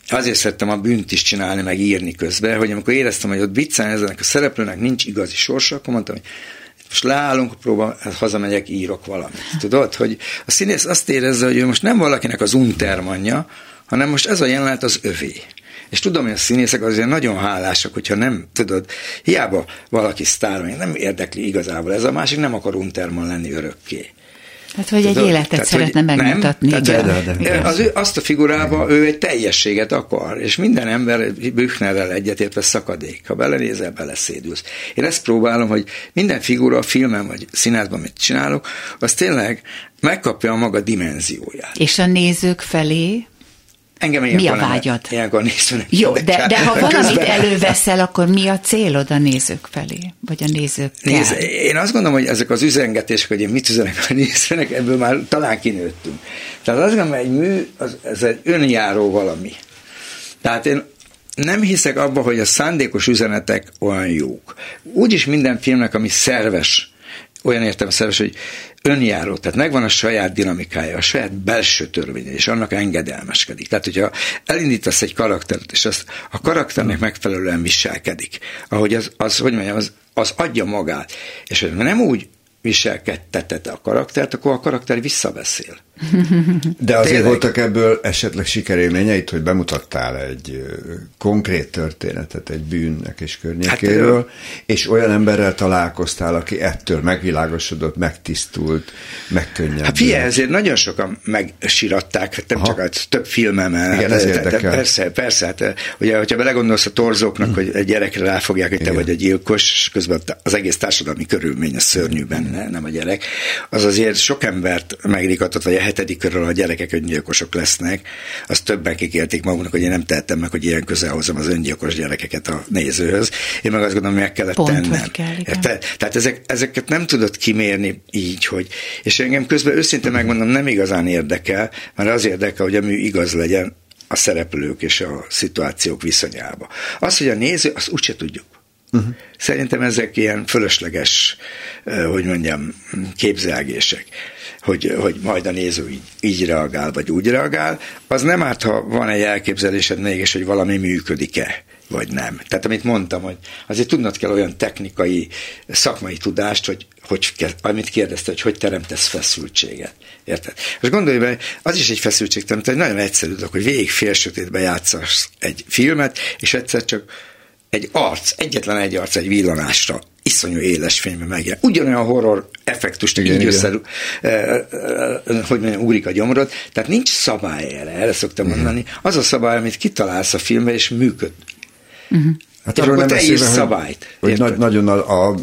Azért szerettem a bűnt is csinálni, meg írni közben, hogy amikor éreztem, hogy ott viccen ezenek a szereplőnek nincs igazi sorsa, akkor mondtam, hogy most leállunk a próba, hát hazamegyek, írok valamit. Tudod, hogy a színész azt érezze, hogy ő most nem valakinek az untermanja, hanem most ez a jelenet az övé. És tudom, hogy a színészek azért nagyon hálásak, hogyha nem, tudod, hiába valaki sztár, nem érdekli igazából ez, a másik nem akar unterman lenni örökké. Hát, hogy egy életet tehát, szeretne hogy megmutatni. Nem, tehát, de, de, de, az, azt a figurában ő egy teljességet akar, és minden ember Büchnerrel egyetértve szakadék. Ha belenézel, beleszédülsz. Én ezt próbálom, hogy minden figura a filmen vagy színházban, amit csinálok, az tényleg megkapja a maga dimenzióját. És a nézők felé Engem mi a vágyad? Nem, ilyenkor nézőnek Jó, de, de ha valamit előveszel, akkor mi a célod a nézők felé? Vagy a nézők Nézd, én azt gondolom, hogy ezek az üzengetések, hogy én mit üzenek a nézőnek, ebből már talán kinőttünk. Tehát azt gondolom, hogy egy mű, az, ez egy önjáró valami. Tehát én nem hiszek abba, hogy a szándékos üzenetek olyan jók. Úgyis minden filmnek, ami szerves, olyan értelmeszerves, hogy önjáró, tehát megvan a saját dinamikája, a saját belső törvénye, és annak engedelmeskedik. Tehát, hogyha elindítasz egy karaktert, és azt a karakternek megfelelően viselkedik, ahogy az, az hogy mondjam, az, az adja magát, és hogy nem úgy viselkedtetete a karaktert, akkor a karakter visszabeszél. De azért Tényleg. voltak ebből esetleg sikerélményeit, hogy bemutattál egy konkrét történetet egy bűnnek és környékéről, hát, és olyan emberrel találkoztál, aki ettől megvilágosodott, megtisztult, megkönnyedült. Hát figyelj, ezért nagyon sokan megsiratták, hát nem Aha. csak a több filmemmel. Igen, hát, ez érdekel. Persze, persze, hát ugye, hogyha belegondolsz a torzóknak, hmm. hogy egy gyerekre ráfogják, hogy te Igen. vagy a gyilkos, és közben az egész társadalmi körülmény a szörnyű benne, nem a gyerek, az azért sok embert megrikatott, vagy hetedik körül a gyerekek öngyilkosok lesznek, az többen kikérték maguknak, hogy én nem tehettem meg, hogy ilyen közel hozom az öngyilkos gyerekeket a nézőhöz. Én meg azt gondolom, hogy meg kellett Pont, tennem. Kell, Te, tehát ezek, ezeket nem tudod kimérni így, hogy. És engem közben őszintén megmondom, nem igazán érdekel, mert az érdekel, hogy a mű igaz legyen a szereplők és a szituációk viszonyába. Az, hogy a néző, azt úgyse tudjuk. Uh-huh. Szerintem ezek ilyen fölösleges, hogy mondjam, képzelgések hogy, hogy majd a néző így, így reagál, vagy úgy reagál, az nem árt, ha van egy elképzelésed mégis, hogy valami működik-e vagy nem. Tehát amit mondtam, hogy azért tudnod kell olyan technikai, szakmai tudást, hogy, hogy amit kérdezte, hogy hogy teremtesz feszültséget. Érted? Most gondolj be, az is egy feszültség teremt, egy nagyon egyszerű dolog, hogy végig félsötétbe játszasz egy filmet, és egyszer csak egy arc, egyetlen egy arc egy villanásra iszonyú éles fényben megjelen. Ugyanolyan horror effektust igen, így össze, eh, eh, hogy mondjam, úrik a gyomrod. Tehát nincs szabály erre, erre szoktam igen. mondani. Az a szabály, amit kitalálsz a filmbe, és működ. Uh-huh. Hát arról nem te is szabályt. Hogy, hogy nagyon a, a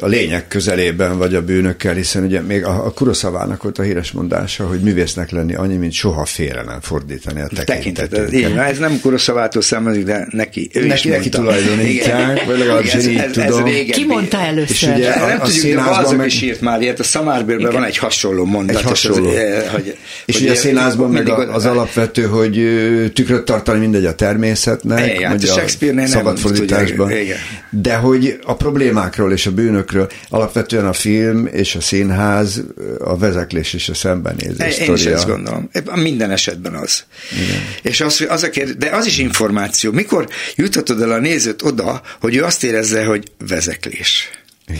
a lények közelében vagy a bűnökkel, hiszen ugye még a, a Kuroszavának volt a híres mondása, hogy művésznek lenni annyi, mint soha félre nem fordítani a tekintetünket. Igen, ez nem Kuroszavától származik, de neki. Ő neki, neki tulajdonítják, vagy legalábbis én így tudom. Ki mondta először? És ugye a, nem a tudjuk, de az meg... is írt már ilyet, a Szamárbőrben van egy hasonló mondat. Egy hasonló. Az, hogy, és hogy ugye a színházban meg az alapvető, hogy tükröt tartani mindegy a természetnek, vagy hát a Shakespeare-nél fordításban. De hogy a problémákról és a bűnök filmekről. Alapvetően a film és a színház a vezeklés és a szembenézés Én is ezt gondolom. Minden esetben az. Igen. És az, az a kérdés, de az is információ. Mikor juthatod el a nézőt oda, hogy ő azt érezze, hogy vezeklés?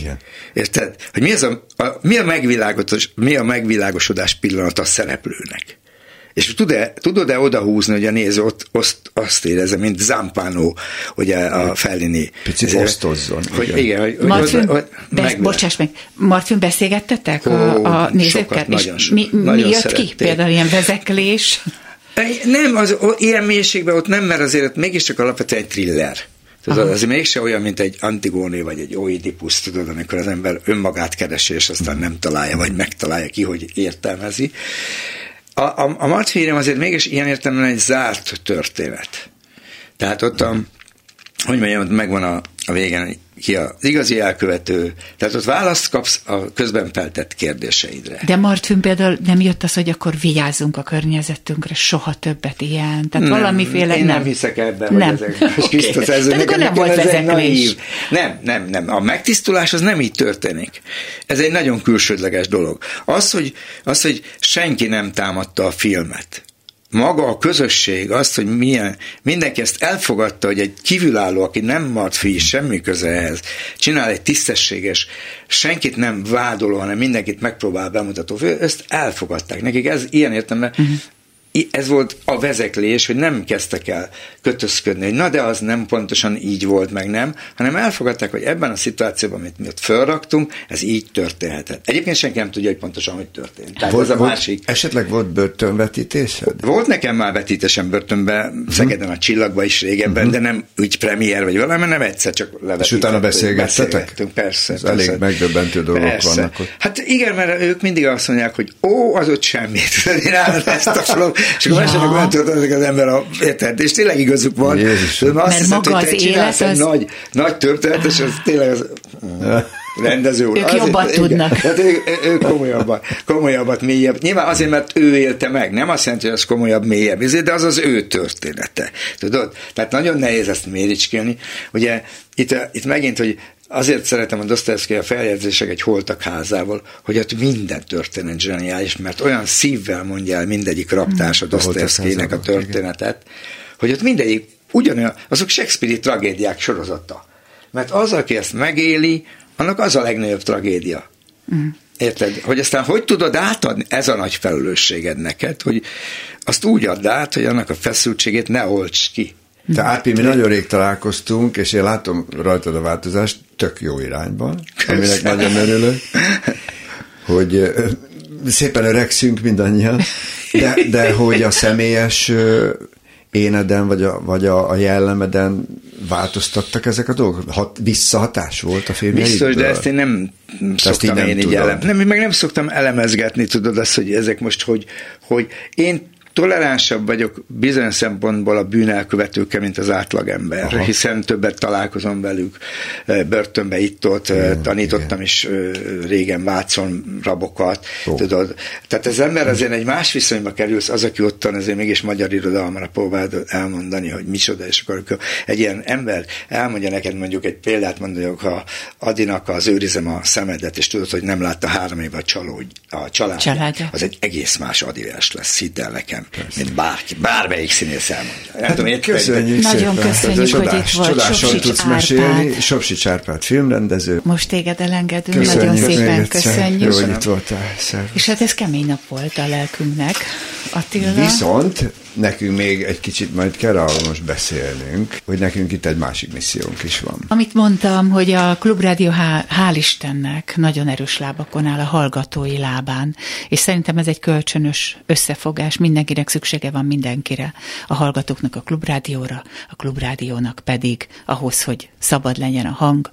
Igen. Érted? Hogy mi, az a, a, mi, a megvilágos, mi a megvilágosodás pillanat a szereplőnek? És tud-e, tudod-e odahúzni, hogy a néző ott, azt, azt érezze, mint Zampano, ugye a Fellini. Picit osztozzon. Hogy, igen. igen hogy, Martin, hogy, besz, bocsáss meg, Martin, beszélgettetek Ó, a, a nézőkkel? Sokat, és nagyon, mi, nagyon mi jött ki? Például ilyen vezeklés? Nem, az, ilyen mélységben ott nem, mert azért mégiscsak alapvetően egy thriller. Tudod, az mégse olyan, mint egy Antigóné vagy egy Oedipus, tudod, amikor az ember önmagát keresi, és aztán nem találja, vagy megtalálja ki, hogy értelmezi. A, a, a Matférem azért mégis ilyen értelemben egy zárt történet. Tehát ott a, hogy mondjam, megvan a, a végén ki az igazi elkövető, tehát ott választ kapsz a közben feltett kérdéseidre. De Martfün például nem jött az, hogy akkor vigyázzunk a környezetünkre, soha többet ilyen. Tehát nem, valamiféle én nem. nem hiszek ebben, nem. hogy ezek okay. Ez, nekem, nem volt ez egy naív. Nem, nem, nem. A megtisztulás az nem így történik. Ez egy nagyon külsődleges dolog. Az, hogy, az, hogy senki nem támadta a filmet, maga a közösség, azt, hogy milyen, mindenki ezt elfogadta, hogy egy kívülálló, aki nem mart fi, semmi köze ehhez, csinál egy tisztességes, senkit nem vádoló, hanem mindenkit megpróbál bemutató, ezt elfogadták. Nekik ez ilyen értelemben uh-huh ez volt a vezeklés, hogy nem kezdtek el kötözködni, hogy na de az nem pontosan így volt, meg nem, hanem elfogadták, hogy ebben a szituációban, amit mi ott felraktunk, ez így történhetett. Egyébként senki nem tudja, hogy pontosan hogy történt. Tehát volt, ez a volt, másik. Esetleg volt börtönvetítésed? Volt nekem már vetítésem börtönben, uh-huh. Szegeden a Csillagban is régebben, uh-huh. de nem úgy premier vagy valami, nem egyszer csak levetítettünk. És utána beszélgettetek? Persze. Ez persze. elég megdöbbentő dolgok persze. vannak ott. Hát igen, mert ők mindig azt mondják, hogy ó, az ott semmit. Én ezt a és akkor ja. mesének olyan az ember, a, érted? És tényleg igazuk van. Jézusom. Mert hiszed, maga az élet az... Nagy, nagy történet, és az tényleg az... rendező úr. Ők azért, jobban igen, tudnak. Hát ő, ő komolyabban, komolyabbat, mélyebb. Nyilván azért, mert ő élte meg. Nem azt jelenti, hogy az komolyabb, mélyebb, de az az ő története. Tudod? Tehát nagyon nehéz ezt méricskélni. Ugye itt, itt megint, hogy Azért szeretem a Dostoyevsky a feljegyzések egy holtak házából, hogy ott minden történet zseniális, mert olyan szívvel mondja el mindegyik raptársa hmm. Dostoyevskynek a történetet, hogy ott mindegyik ugyanolyan, azok Shakespeare-i tragédiák sorozata. Mert az, aki ezt megéli, annak az a legnagyobb tragédia. Mm. Érted? Hogy aztán hogy tudod átadni, ez a nagy felelősséged neked, hogy azt úgy add át, hogy annak a feszültségét ne olts ki. Te Ápi, mi nagyon rég találkoztunk, és én látom rajtad a változást tök jó irányban, aminek nagyon örülök, hogy szépen öregszünk mindannyian, de, de hogy a személyes éneden, vagy a, vagy a, a jellemeden változtattak ezek a dolgok? Hat, visszahatás volt a filmjeidből? Biztos, de ezt én nem szoktam én, én így elem. Nem, meg nem szoktam elemezgetni, tudod azt, hogy ezek most, hogy, hogy én toleránsabb vagyok bizonyos szempontból a bűnelkövetőkkel, mint az átlagember, Aha. hiszen többet találkozom velük börtönbe itt-ott, tanítottam igen. is régen Vácon rabokat, Ó. tudod. Tehát az ember azért egy más viszonyba kerülsz, az, aki ottan azért mégis magyar irodalomra próbál elmondani, hogy micsoda, és akkor egy ilyen ember elmondja neked mondjuk egy példát, mondjuk, ha Adinak az őrizem a szemedet, és tudod, hogy nem látta három éve a, csaló, a család, Családja. az egy egész más adivers lesz, hidd el nekem. Persze. mint bárki, bármelyik színész elmondja. Nem hát, tudom, köszönjük Nagyon szépen. köszönjük, csodás, hogy itt volt. Csodásan tudsz Árpád. mesélni. Sopsics Árpád filmrendező. Most téged elengedünk, köszönjük, nagyon szépen köszönjük. Jó, hogy itt voltál. Szervusz. És hát ez kemény nap volt a lelkünknek. Attila. Viszont nekünk még egy kicsit majd kell arról most beszélnünk, hogy nekünk itt egy másik missziónk is van. Amit mondtam, hogy a Klubrádió hál, hál' Istennek nagyon erős lábakon áll a hallgatói lábán, és szerintem ez egy kölcsönös összefogás, mindenkinek szüksége van mindenkire, a hallgatóknak a Klubrádióra, a Klubrádiónak pedig ahhoz, hogy szabad legyen a hang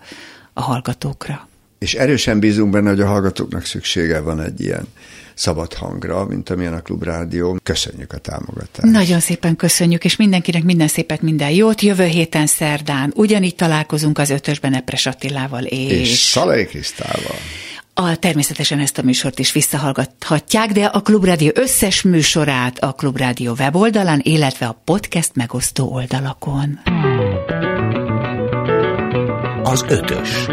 a hallgatókra. És erősen bízunk benne, hogy a hallgatóknak szüksége van egy ilyen szabad hangra, mint amilyen a Klubrádió. Köszönjük a támogatást. Nagyon szépen köszönjük, és mindenkinek minden szépet, minden jót. Jövő héten szerdán ugyanígy találkozunk az ötösben Epres Attilával és... És Szalai Krisztával. A, természetesen ezt a műsort is visszahallgathatják, de a Klubrádió összes műsorát a Klubrádió weboldalán, illetve a podcast megosztó oldalakon. Az ötös.